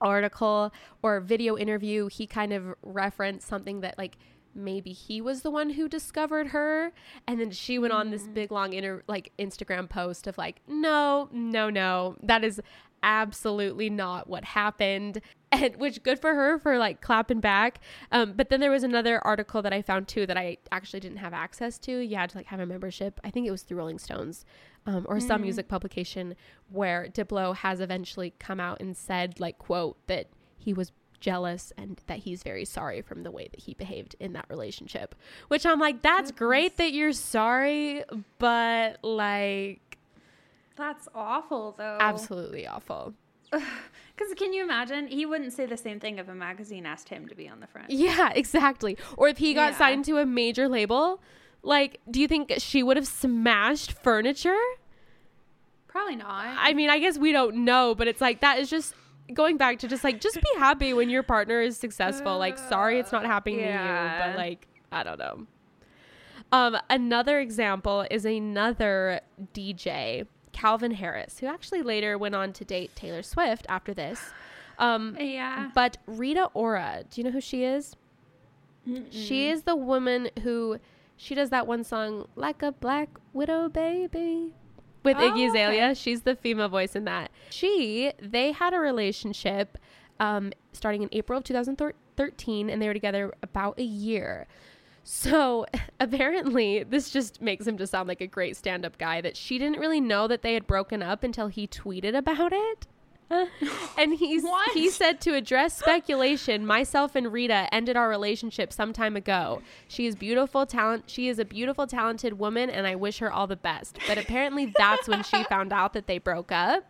article or video interview, he kind of referenced something that like maybe he was the one who discovered her and then she went on this big long inter like Instagram post of like no no no that is absolutely not what happened and which good for her for like clapping back. Um, but then there was another article that i found too that i actually didn't have access to. You had to like have a membership. I think it was through rolling stones um, or some music publication where diplo has eventually come out and said like quote that he was jealous and that he's very sorry from the way that he behaved in that relationship which i'm like that's great that you're sorry but like That's awful, though. absolutely awful Because can you imagine? He wouldn't say the same thing if a magazine asked him to be on the front. Yeah, exactly. Or if he got Yeah. signed to a major label, like, do you think she would have smashed furniture? Probably not. I mean, I guess we don't know, but it's like that is just going back to just like just be happy when your partner is successful. Like, sorry it's not happening to you, but like, I don't know. Um, another example is another DJ, Calvin Harris, who actually later went on to date Taylor Swift after this. Um, yeah. but Rita Ora, do you know who she is? She is the woman who she does that one song like a black widow baby with Oh, Iggy Azalea. okay. She's the female voice in that. She they had a relationship um, starting in April of 2013 and they were together about a year. So apparently, this just makes him just sound like a great stand up guy that she didn't really know that they had broken up until he tweeted about it. and he's What? he said to address speculation, myself and Rita ended our relationship some time ago. She is beautiful talent she is a beautiful talented woman and I wish her all the best. But apparently that's when she found out that they broke up.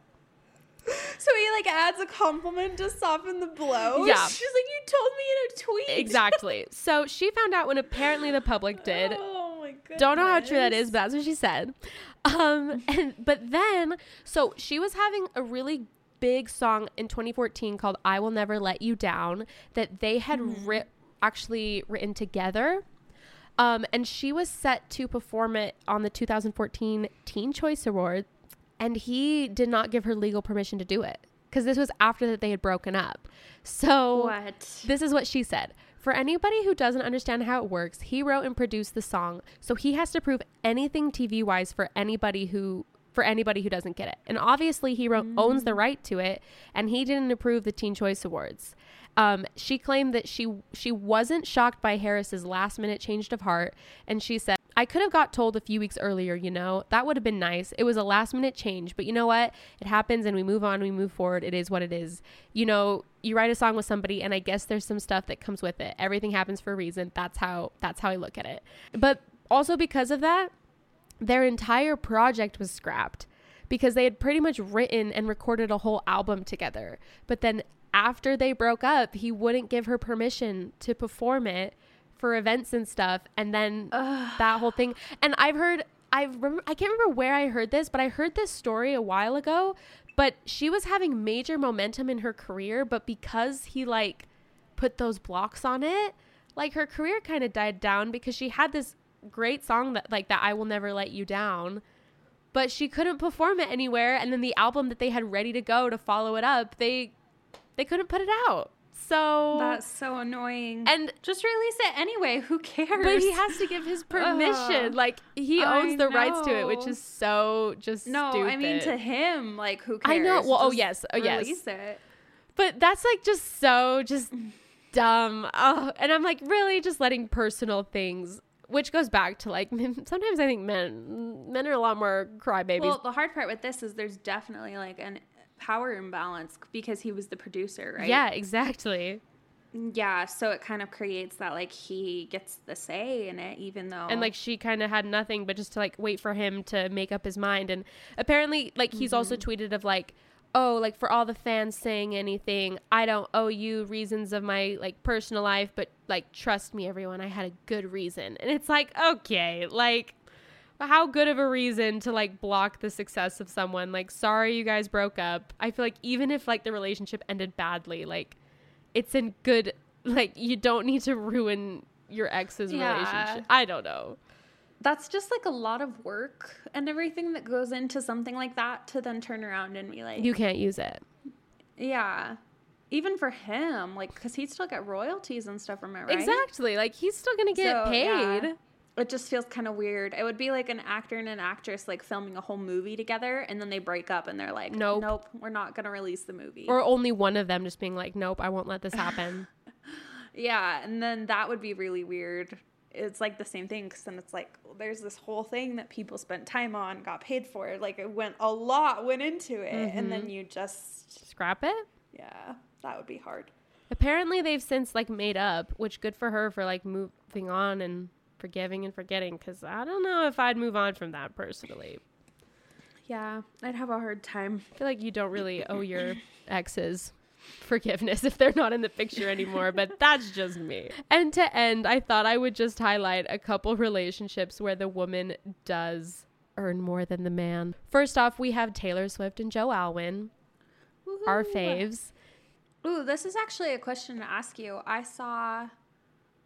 So he like adds a compliment to soften the blow. Yeah. She's like, you told me in a tweet. Exactly. So she found out when apparently the public did. Oh my goodness. Don't know how true that is, but that's what she said. Um, and but then, so she was having a really big song in 2014 called "I Will Never Let You Down" that they had writ- actually written together. Um, and she was set to perform it on the 2014 Teen Choice Award, and he did not give her legal permission to do it because this was after that they had broken up. So What? this is what she said. For anybody who doesn't understand how it works, he wrote and produced the song, so he has to prove anything TV wise for anybody who for anybody who doesn't get it. And obviously, he wrote, owns the mm. right to it, and he didn't approve the Teen Choice Awards. Um, she claimed that she she wasn't shocked by Harris's last minute change of heart, and she said, "I could have got told a few weeks earlier. You know, that would have been nice. It was a last minute change, but you know what? It happens, and we move on. We move forward. It is what it is. You know, you write a song with somebody, and I guess there's some stuff that comes with it. Everything happens for a reason. That's how that's how I look at it. But also because of that, their entire project was scrapped because they had pretty much written and recorded a whole album together. But then after they broke up, he wouldn't give her permission to perform it for events and stuff. And then that whole thing. And I've heard. I remember, I can't remember where I heard this, but I heard this story a while ago But she was having major momentum in her career, but because he like put those blocks on it, like her career kind of died down because she had this great song that like that I will never let you down. But she couldn't perform it anywhere and then the album that they had ready to go to follow it up, they they couldn't put it out. So That's so annoying. And- just release it anyway. Who cares? but he has to give his permission. Ugh. like he I owns the rights to it, which is so just No, stupid. I mean to him, like who cares? I know. Well, oh, yes. Oh, yes. Release it. But that's like just so just dumb. Oh, and I'm like really just letting personal things, which goes back to like sometimes I think men men are a lot more crybabies. Well, the hard part with this is there's definitely like an power imbalance because he was the producer, right? Yeah, exactly. Yeah, so it kind of creates that like he gets the say in it, even though And like she kind of had nothing but just to like wait for him to make up his mind. And apparently, like he's also mm-hmm. tweeted of like, oh, like for all the fans saying anything, I don't owe you reasons of my like personal life, but like trust me, everyone, I had a good reason. And it's like, okay, like how good of a reason to like block the success of someone? Like, sorry, you guys broke up. I feel like even if like the relationship ended badly, like it's in good. Like you don't need to ruin your ex's Yeah. relationship. I don't know. that's just like a lot of work and everything that goes into something like that to then turn around and be like, You can't use it. yeah, even for him, like because he'd still get royalties and stuff from it, right? Exactly. Like he's still gonna get So, paid. yeah. It just feels kind of weird. It would be like an actor and an actress like filming a whole movie together, and then they break up, and they're like, Nope. nope, we're not gonna release the movie." Or only one of them just being like, Nope, I won't let this happen. Yeah, and then that would be really weird. It's like the same thing because then it's like there's this whole thing that people spent time on, got paid for. Like it went a lot went into it, and Mm-hmm. then you just Scrap it. yeah, that would be hard. Apparently they've since like made up, which good for her for like moving on and forgiving and forgetting. Cause I don't know if I'd move on from that personally. Yeah, I'd have a hard time. I feel like you don't really owe your exes forgiveness if they're not in the picture anymore, but that's just me. And to end, I thought I would just highlight a couple relationships where the woman does earn more than the man. First off, we have Taylor Swift and Joe Alwyn, our faves. Ooh, this is actually a question to ask you. I saw,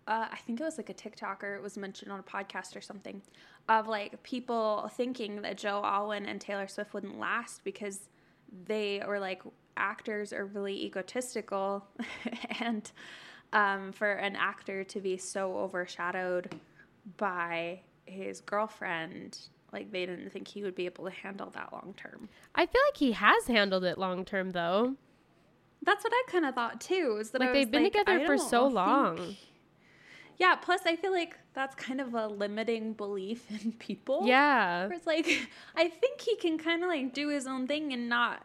uh, I think it was like a TikTok or it was mentioned on a podcast or something, of like people thinking that Joe Alwyn and Taylor Swift wouldn't last because they were like actors are really egotistical, and um, for an actor to be so overshadowed by his girlfriend, like they didn't think he would be able to handle that long term. I feel like he has handled it long term though. That's what I kind of thought too. Is that I Like they've been like, together for so think- long. Yeah. Plus, I feel like that's kind of a limiting belief in people. Yeah. Where it's like, I think he can kind of like do his own thing and not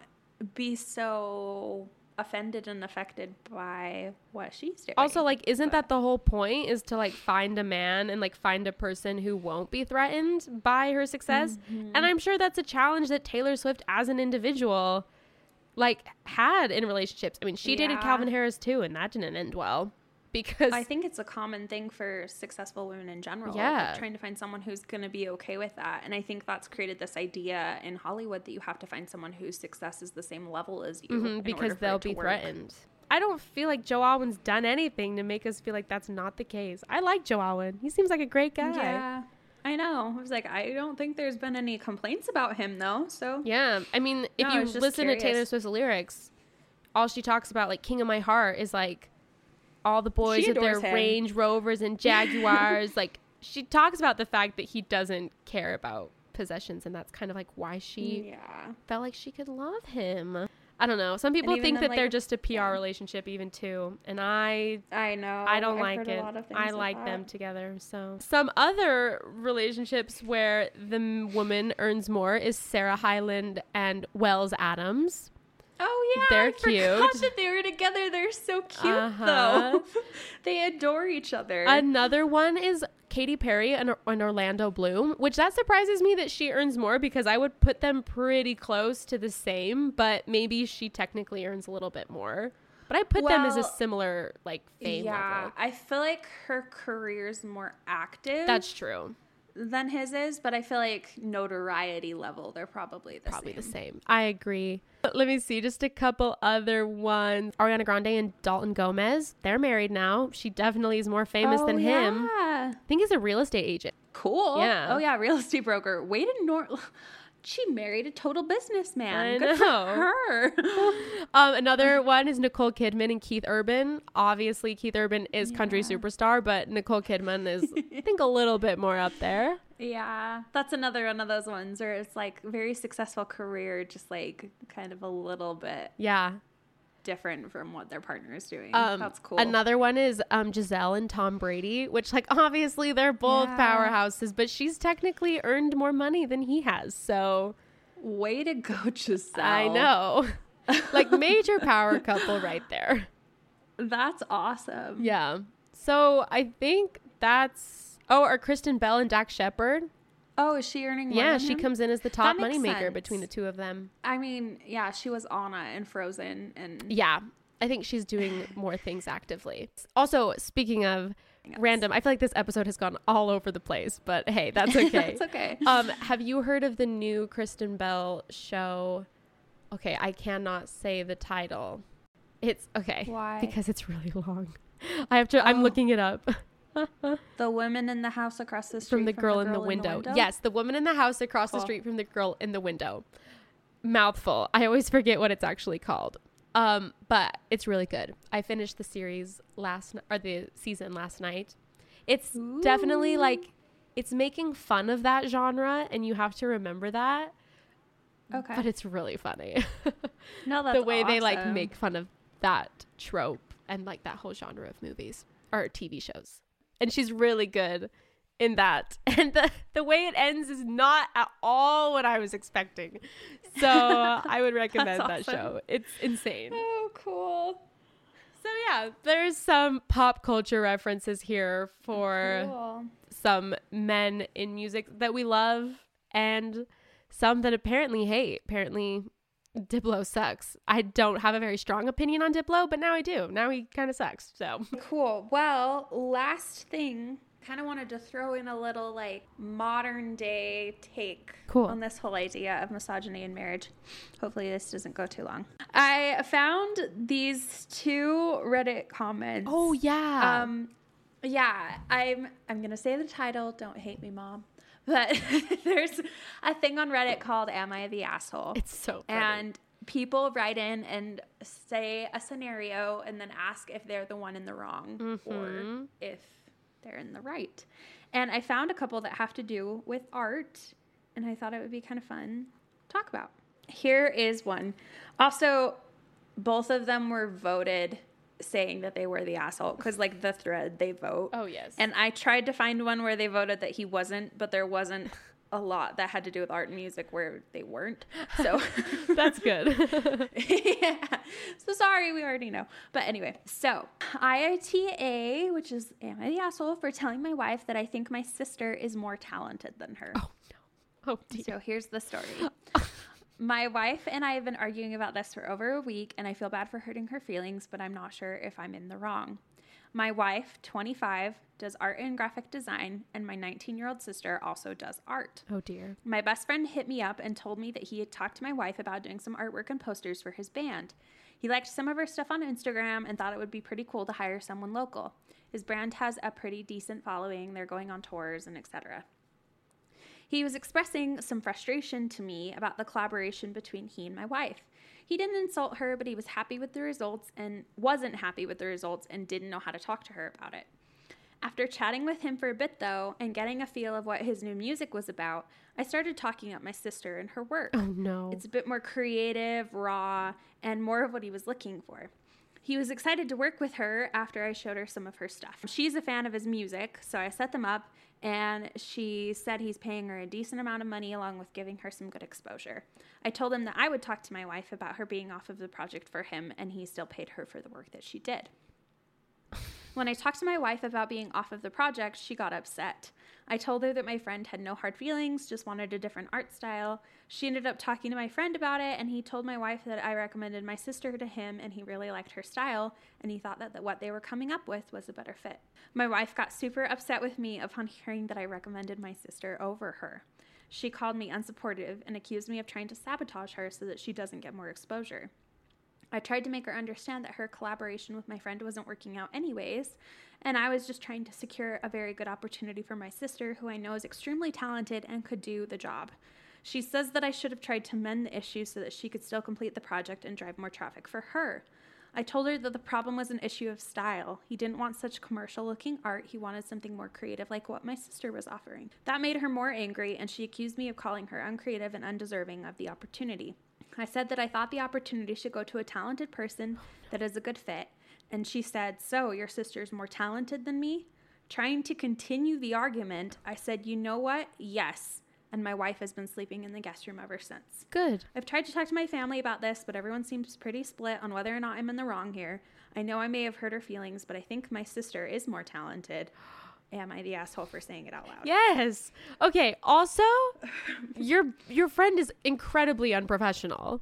be so offended and affected by what she's doing. Also, like, isn't that the whole point? Is to like find a man and like find a person who won't be threatened by her success. Mm-hmm. And I'm sure that's a challenge that Taylor Swift, as an individual, like had in relationships. I mean, she dated Calvin Harris too, and that didn't end well because I think it's a common thing for successful women in general. Yeah. like, trying to find someone who's going to be okay with that. And I think that's created this idea in Hollywood that you have to find someone whose success is the same level as you. Mhm, because they'll be work. threatened. I don't feel like Joe Alwyn's done anything to make us feel like that's not the case. I like Joe Alwyn. He seems like a great guy. Yeah. I know. I was like, I don't think there's been any complaints about him though. So Yeah, I mean, if No, you listen to Taylor. Swift's lyrics, all she talks about, like "King of My Heart," is like all the boys with their him. Range Rovers and Jaguars. like she talks about the fact that he doesn't care about possessions, and that's kind of like why she yeah. felt like she could love him. I don't know. Some people think then, that they're just a PR yeah. relationship, even too, and I I know. I don't I've like it. I like like them together. So some other relationships where the woman earns more is Sarah Hyland and Wells Adams. Oh yeah, They're I forgot cute. that they were together. They're so cute Uh-huh. though. they adore each other. Another one is Katy Perry and, and Orlando Bloom, which that surprises me that she earns more because I would put them pretty close to the same, but maybe she technically earns a little bit more. But I put them as a similar like fame yeah, level. I feel like her career's more active. That's true. Than his is, but I feel like notoriety level, they're probably the Probably same. the same. I agree. Let me see just a couple other ones. Ariana Grande and Dalton Gomez. They're married now. She definitely is more famous Oh, than him. I think he's a real estate agent. Cool. Yeah. Oh yeah, real estate broker. Way to nor. She married a total businessman. I Good know. for her. Um, another one is Nicole Kidman and Keith Urban. Obviously, Keith Urban is country superstar, but Nicole Kidman is, I think, a little bit more up there. yeah, that's another one of those ones where it's like very successful career, just like kind of a little bit Yeah. Different from what their partner is doing. Um, that's cool. Another one is um, Gisele and Tom Brady, which, like, obviously they're both Yeah. powerhouses, but she's technically earned more money than he has. So Way to go, Gisele. I know. like, major power couple right there. That's awesome. Yeah. So I think that's. Oh, are Kristen Bell and Dax Shepard. Oh, is she earning more? Yeah, she him? comes in as the top moneymaker between the two of them. I mean, yeah, she was Anna in Frozen, and Yeah, I think she's doing more things actively. Also, speaking of random, I feel like this episode has gone all over the place, but hey, that's okay. That's okay. Um, have you heard of the new Kristen Bell show? Okay, I cannot say the title. It's okay. Why? Because it's really long. I have to. I'm Oh. looking it up. the woman in the house across the street from the girl, in, the window. Yes, the woman in the house across the street from the girl in the window. Mouthful. I always forget what it's actually called. Um, but it's really good. I finished the series last n- or the season last night. It's definitely like it's making fun of that genre and you have to remember that, Okay. but it's really funny. no, that's the way they like make fun of that trope and like that whole genre of movies or TV shows. And she's really good in that. And the the way it ends is not at all what I was expecting. So I would recommend that show. It's insane. Oh, cool. So yeah, there's some pop culture references here for Cool. some men in music that we love and some that apparently hate. Apparently Diplo sucks. I don't have a very strong opinion on Diplo, but now I do. Now he kind of sucks. So Cool. Well, last thing, kind of wanted to throw in a little like modern day take Cool. on this whole idea of misogyny in marriage. Hopefully, this doesn't go too long. I found these two Reddit comments. Oh yeah. Um, yeah, I'm I'm gonna say the title. Don't hate me, mom. But there's a thing on Reddit called "Am I the asshole?" it's so funny. and people write in and say a scenario and then ask if they're the one in the wrong or Mhm. if they're in the right. And I found a couple that have to do with art, and I thought it would be kind of fun to talk about. Here is one. Also, both of them were voted saying that they were the asshole because, like, the thread they vote. oh yes. And I tried to find one where they voted that he wasn't, but there wasn't a lot that had to do with art and music where they weren't. So that's good. yeah. So sorry, we already know. But anyway, so AITA, which is Am I the Asshole for telling my wife that I think my sister is more talented than her. oh no. Oh dear. So here's the story. My wife and I have been arguing about this for over a week, and I feel bad for hurting her feelings, but I'm not sure if I'm in the wrong. My wife, 25, does art and graphic design, and my 19 year old sister also does art. Oh dear. My best friend hit me up and told me that he had talked to my wife about doing some artwork and posters for his band. He liked some of her stuff on Instagram and thought it would be pretty cool to hire someone local. His brand has a pretty decent following, they're going on tours and etc. He was expressing some frustration to me about the collaboration between he and my wife. He didn't insult her, but he was happy with the results and wasn't happy with the results and didn't know how to talk to her about it. After chatting with him for a bit, though, and getting a feel of what his new music was about, I started talking up my sister and her work. Oh no. It's a bit more creative, raw, and more of what he was looking for. He was excited to work with her after I showed her some of her stuff. She's a fan of his music, so I set them up, and she said he's paying her a decent amount of money along with giving her some good exposure. I told him that I would talk to my wife about her being off of the project for him, and he still paid her for the work that she did. When I talked to my wife about being off of the project, she got upset. I told her that my friend had no hard feelings, just wanted a different art style. She ended up talking to my friend about it, and he told my wife that I recommended my sister to him, and he really liked her style, and he thought that, that what they were coming up with was a better fit. My wife got super upset with me upon hearing that I recommended my sister over her. She called me unsupportive and accused me of trying to sabotage her so that she doesn't get more exposure. I tried to make her understand that her collaboration with my friend wasn't working out anyways, and I was just trying to secure a very good opportunity for my sister, who I know is extremely talented and could do the job. She says that I should have tried to mend the issue so that she could still complete the project and drive more traffic for her. I told her that the problem was an issue of style. He didn't want such commercial looking art, he wanted something more creative like what my sister was offering. That made her more angry, and she accused me of calling her uncreative and undeserving of the opportunity. I said that I thought the opportunity should go to a talented person that is a good fit, and she said, So, your sister's more talented than me? Trying to continue the argument, I said, You know what? Yes. And my wife has been sleeping in the guest room ever since. Good. I've tried to talk to my family about this, but everyone seems pretty split on whether or not I'm in the wrong here. I know I may have hurt her feelings, but I think my sister is more talented. Am I the asshole for saying it out loud? Yes. Okay. Also, your your friend is incredibly unprofessional.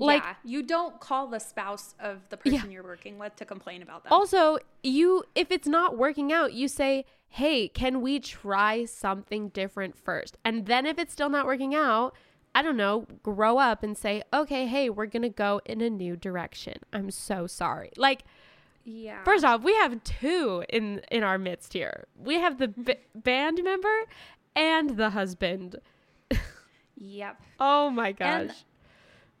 Like yeah, you don't call the spouse of the person Yeah. you're working with to complain about them. also, you if it's not working out, you say, "Hey, can we try something different first? And then if it's still not working out, I don't know, grow up and say, "Okay, hey, we're going to go in a new direction. I'm so sorry." Like yeah. First off, we have two in in our midst here. We have the b- band member and the husband. Yep. Oh my gosh. And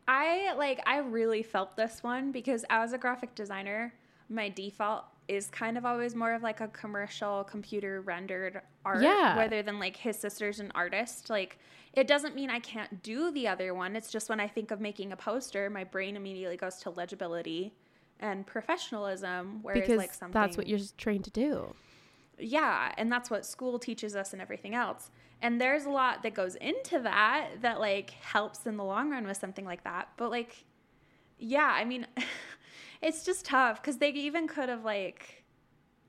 I like I really felt this one because as a graphic designer, my default is kind of always more of like a commercial computer rendered art Yeah. rather than like his sister's an artist. Like it doesn't mean I can't do the other one. It's just when I think of making a poster, my brain immediately goes to legibility and professionalism whereas because like something that's what you're trained to do. yeah and that's what school teaches us and everything else and there's a lot that goes into that that like helps in the long run with something like that but like yeah i mean it's just tough because they even could have like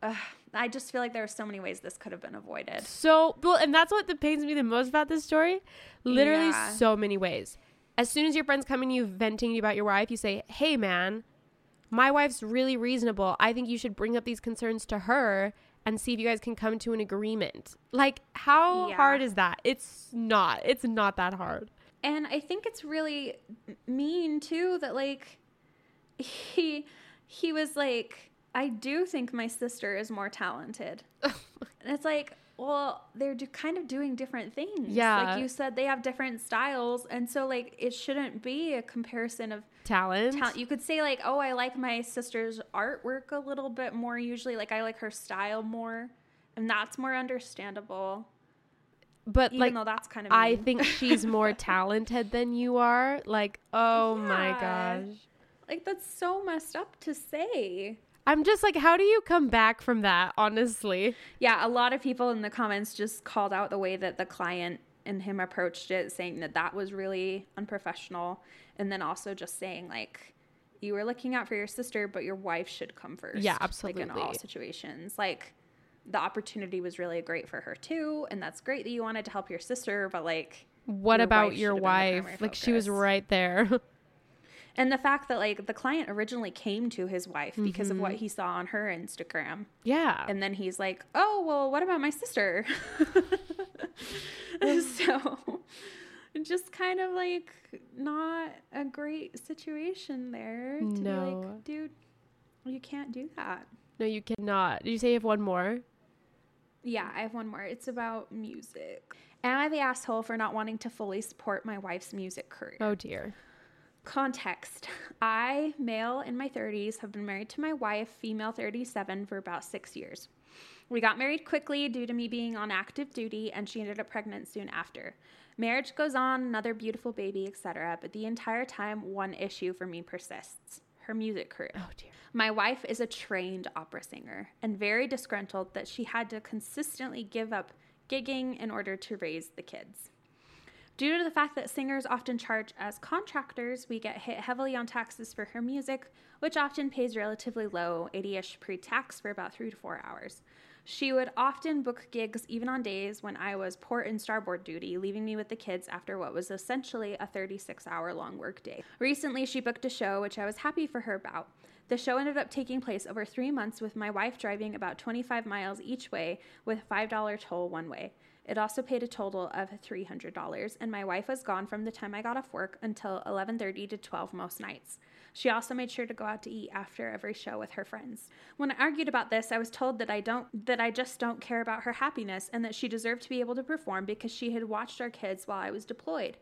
uh, i just feel like there are so many ways this could have been avoided So, well, and that's what that pains me the most about this story. Literally, Yeah. so many ways. As soon as your friend's coming to you venting to you about your wife, you say, "Hey, man, my wife's really reasonable. I think you should bring up these concerns to her and see if you guys can come to an agreement." Like, how Yeah. hard is that? It's not. It's not that hard. and i think it's really mean too that like he he was like i do think my sister is more talented and it's like well they're do, kind of doing different things Yeah. like you said they have different styles and so like it shouldn't be a comparison of Talent. talent you could say like oh i like my sister's artwork a little bit more usually like i like her style more and that's more understandable but even like though that's kind of I mean. think she's more talented than you are. Like, oh my gosh. like that's so messed up to say I'm just like, how do you come back from that, honestly? Yeah, a lot of people in the comments just called out the way that the client and him approached it, saying that that was really unprofessional. And then also just saying, like, you were looking out for your sister, but your wife should come first. Yeah, absolutely. Like, in all situations. Like, the opportunity was really great for her, too. And that's great that you wanted to help your sister, but, like, What Your about wife your should have been the wife? Like, she was right there. and the fact that, like, the client originally came to his wife because of what Mm-hmm. he saw on her Instagram. yeah. And then he's like, "Oh, well, what about my sister?" so, just kind of like not a great situation there to No. like, "Dude, you can't do that." no, you cannot. Did you say you have one more? Yeah, I have one more. It's about music. Am I the asshole for not wanting to fully support my wife's music career? Oh, dear. Context I, male in my 30s, have been married to my wife, female 37, for about six years. We got married quickly due to me being on active duty, and she ended up pregnant soon after. Marriage goes on, another beautiful baby, etc., but the entire time, one issue for me persists her music career. Oh, dear. My wife is a trained opera singer and very disgruntled that she had to consistently give up gigging in order to raise the kids. Due to the fact that singers often charge as contractors, we get hit heavily on taxes for her music, which often pays relatively low, 80 ish pre tax for about three to four hours. She would often book gigs even on days when I was port and starboard duty, leaving me with the kids after what was essentially a 36 hour long workday. Recently, she booked a show, which I was happy for her about. The show ended up taking place over three months with my wife driving about 25 miles each way with $5 toll one way. It also paid a total of $300, and my wife was gone from the time I got off work until 11:30 to 12 most nights. She also made sure to go out to eat after every show with her friends. When I argued about this, I was told that I don't that I just don't care about her happiness and that she deserved to be able to perform because she had watched our kids while I was deployed.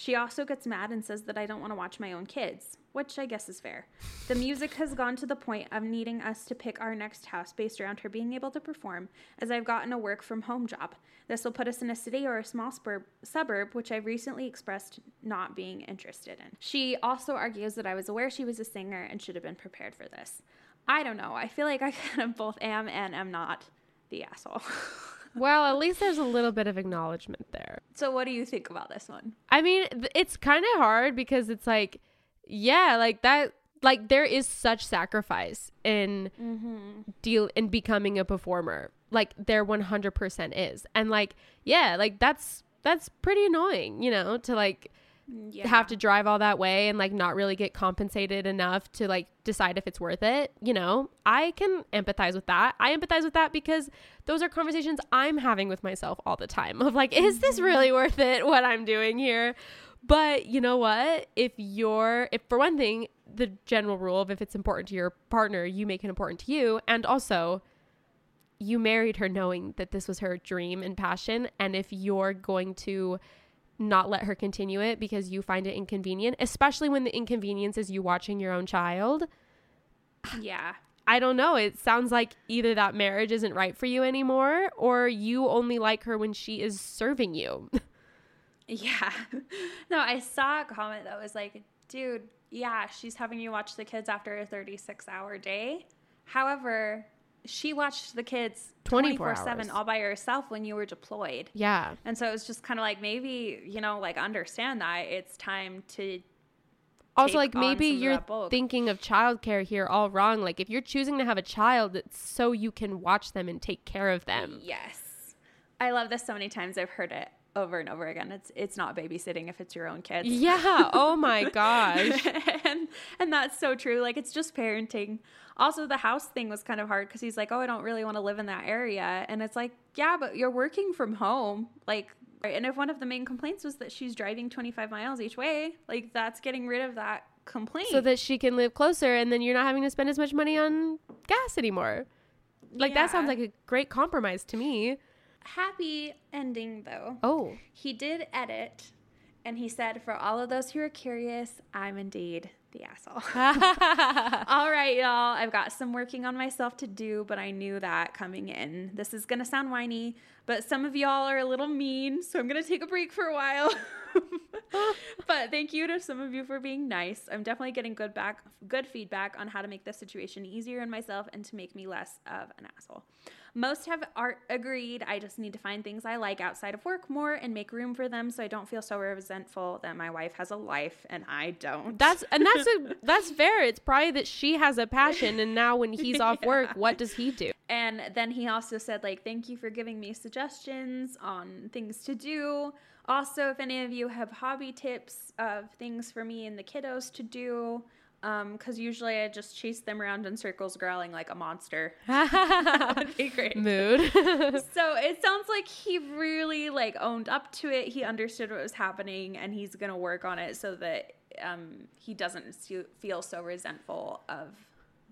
She also gets mad and says that I don't want to watch my own kids, which I guess is fair. The music has gone to the point of needing us to pick our next house based around her being able to perform, as I've gotten a work from home job. This will put us in a city or a small spur- suburb, which I've recently expressed not being interested in. She also argues that I was aware she was a singer and should have been prepared for this. I don't know. I feel like I kind of both am and am not the asshole. Well, at least there's a little bit of acknowledgement there. so, what do you think about this one? I mean, it's kind of hard because it's like, yeah, like that, like there is such sacrifice in mm-hmm. deal in becoming a performer. Like there 100% is, and like, yeah, like that's that's pretty annoying, you know, to like Mm, have to drive all that way and like not really get compensated enough to like decide if it's worth it, you know, I can empathize with that. I empathize with that because those are conversations I'm having with myself all the time of like, is this mm-hmm. really worth it what I'm doing here? But you know what? If you're, if for one thing, the general rule of if it's important to your partner, you make it important to you. And also, you married her knowing that this was her dream and passion. And if you're going to not let her continue it because you find it inconvenient, especially when the inconvenience is you watching your own child. Yeah. I don't know. It sounds like either that marriage isn't right for you anymore or you only like her when she is serving you. Yeah. No, I saw a comment that was like, dude, yeah, she's having you watch the kids after a 36 hour day. However, she watched the kids 24 24 7 all by herself when you were deployed. yeah. And so it was just kind of like, maybe, you know, like understand that it's time to. Also, like maybe you're thinking of childcare here all wrong. Like if you're choosing to have a child, it's so you can watch them and take care of them. Yes. I love this so many times. I've heard it over and over again. It's it's not babysitting if it's your own kids. Yeah. Oh my gosh. and and that's so true. Like it's just parenting. Also, the house thing was kind of hard because he's like, "Oh, I don't really want to live in that area," and it's like, "Yeah, but you're working from home." Like, and if one of the main complaints was that she's driving 25 miles each way, like that's getting rid of that complaint. so that she can live closer and then you're not having to spend as much money on gas anymore. Like that sounds like a great compromise to me. Happy ending though. Oh. He did edit, and he said, "For all of those who are curious, I'm indeed the asshole." all right, y'all. I've got some working on myself to do, but I knew that coming in. This is gonna sound whiny, but some of y'all are a little mean, so I'm gonna take a break for a while. but thank you to some of you for being nice. I'm definitely getting good back, good feedback on how to make this situation easier on myself and to make me less of an asshole. Most have art agreed. I just need to find things I like outside of work more and make room for them so I don't feel so resentful that my wife has a life and I don't. That's and that's a that's fair. It's probably that she has a passion and now when he's off work, what does he do? And then he also said, like, thank you for giving me suggestions on things to do. Also, if any of you have hobby tips of things for me and the kiddos to do, because usually I just chase them around in circles growling like a monster. that would be great. Mood. So it sounds like he really like owned up to it. He understood what was happening, and he's gonna work on it so that um, he doesn't feel so resentful of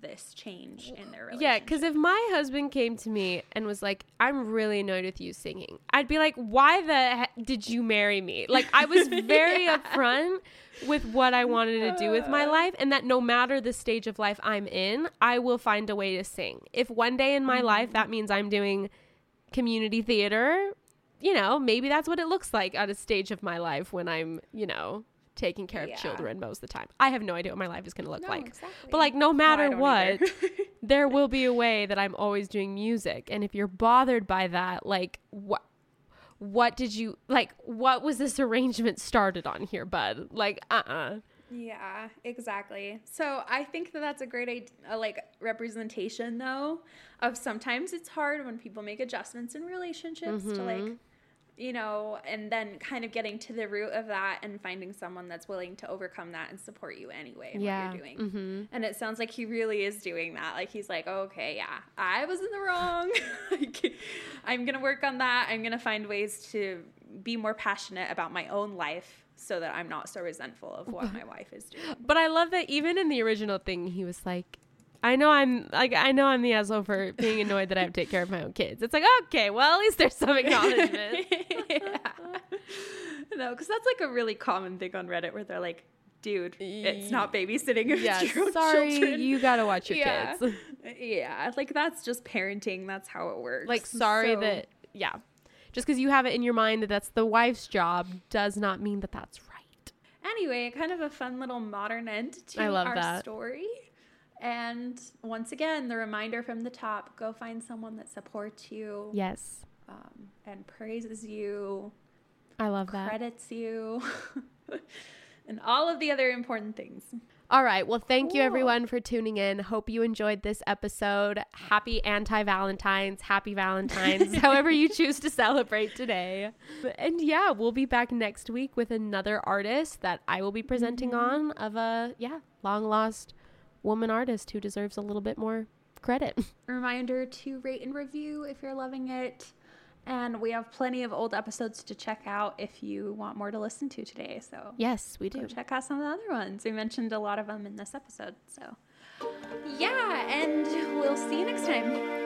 this change in their relationship. Yeah, because if my husband came to me and was like, "I'm really annoyed with you singing," I'd be like, "Why the heck did you marry me?" Like I was very upfront with what I wanted to do with my life, and that no matter the stage of life I'm in, I will find a way to sing. If one day in my life mm-hmm. that means I'm doing community theater, you know, maybe that's what it looks like at a stage of my life when I'm, you know, taking care Yeah. of children most of the time. I have no idea what my life is going to look No, like. exactly. But like no matter don't what, there will be a way that I'm always doing music. And if you're bothered by that, like what what did you like? What was this arrangement started on here, bud? Like, uh, uh Yeah, exactly. So I think that that's a great idea, like representation though of sometimes it's hard when people make adjustments in relationships to like Mm-hmm. You know, and then kind of getting to the root of that and finding someone that's willing to overcome that and support you anyway in Yeah, what you're doing. mm-hmm. And it sounds like he really is doing that. Like he's like, okay, yeah, I was in the wrong. I'm gonna work on that. I'm gonna find ways to be more passionate about my own life so that I'm not so resentful of what my wife is doing. But I love that even in the original thing, he was like, I know I'm like I know I'm the asshole for being annoyed that I have to take care of my own kids. It's like okay, well at least there's some acknowledgement. yeah. No, because that's like a really common thing on Reddit where they're like, dude, it's not babysitting if yeah, it's your own sorry, children. you gotta watch your yeah. kids. yeah, like that's just parenting. That's how it works. Like sorry So- that yeah, just because you have it in your mind that that's the wife's job does not mean that that's right. Anyway, kind of a fun little modern end to I love our that. story. And once again, the reminder from the top go find someone that supports you Yes, um, and praises you, I love that. credits you, and all of the other important things. All right. Well, thank you everyone for tuning in. Hope you enjoyed this episode. Happy anti Valentine's, happy Valentine's, however you choose to celebrate today. And yeah, we'll be back next week with another artist that I will be presenting on of a, yeah, long lost woman artist who deserves a little bit more credit. Reminder to rate and review if you're loving it. And we have plenty of old episodes to check out if you want more to listen to today. So yes, we do. check out some of the other ones. We mentioned a lot of them in this episode. So, yeah, and we'll see you next time.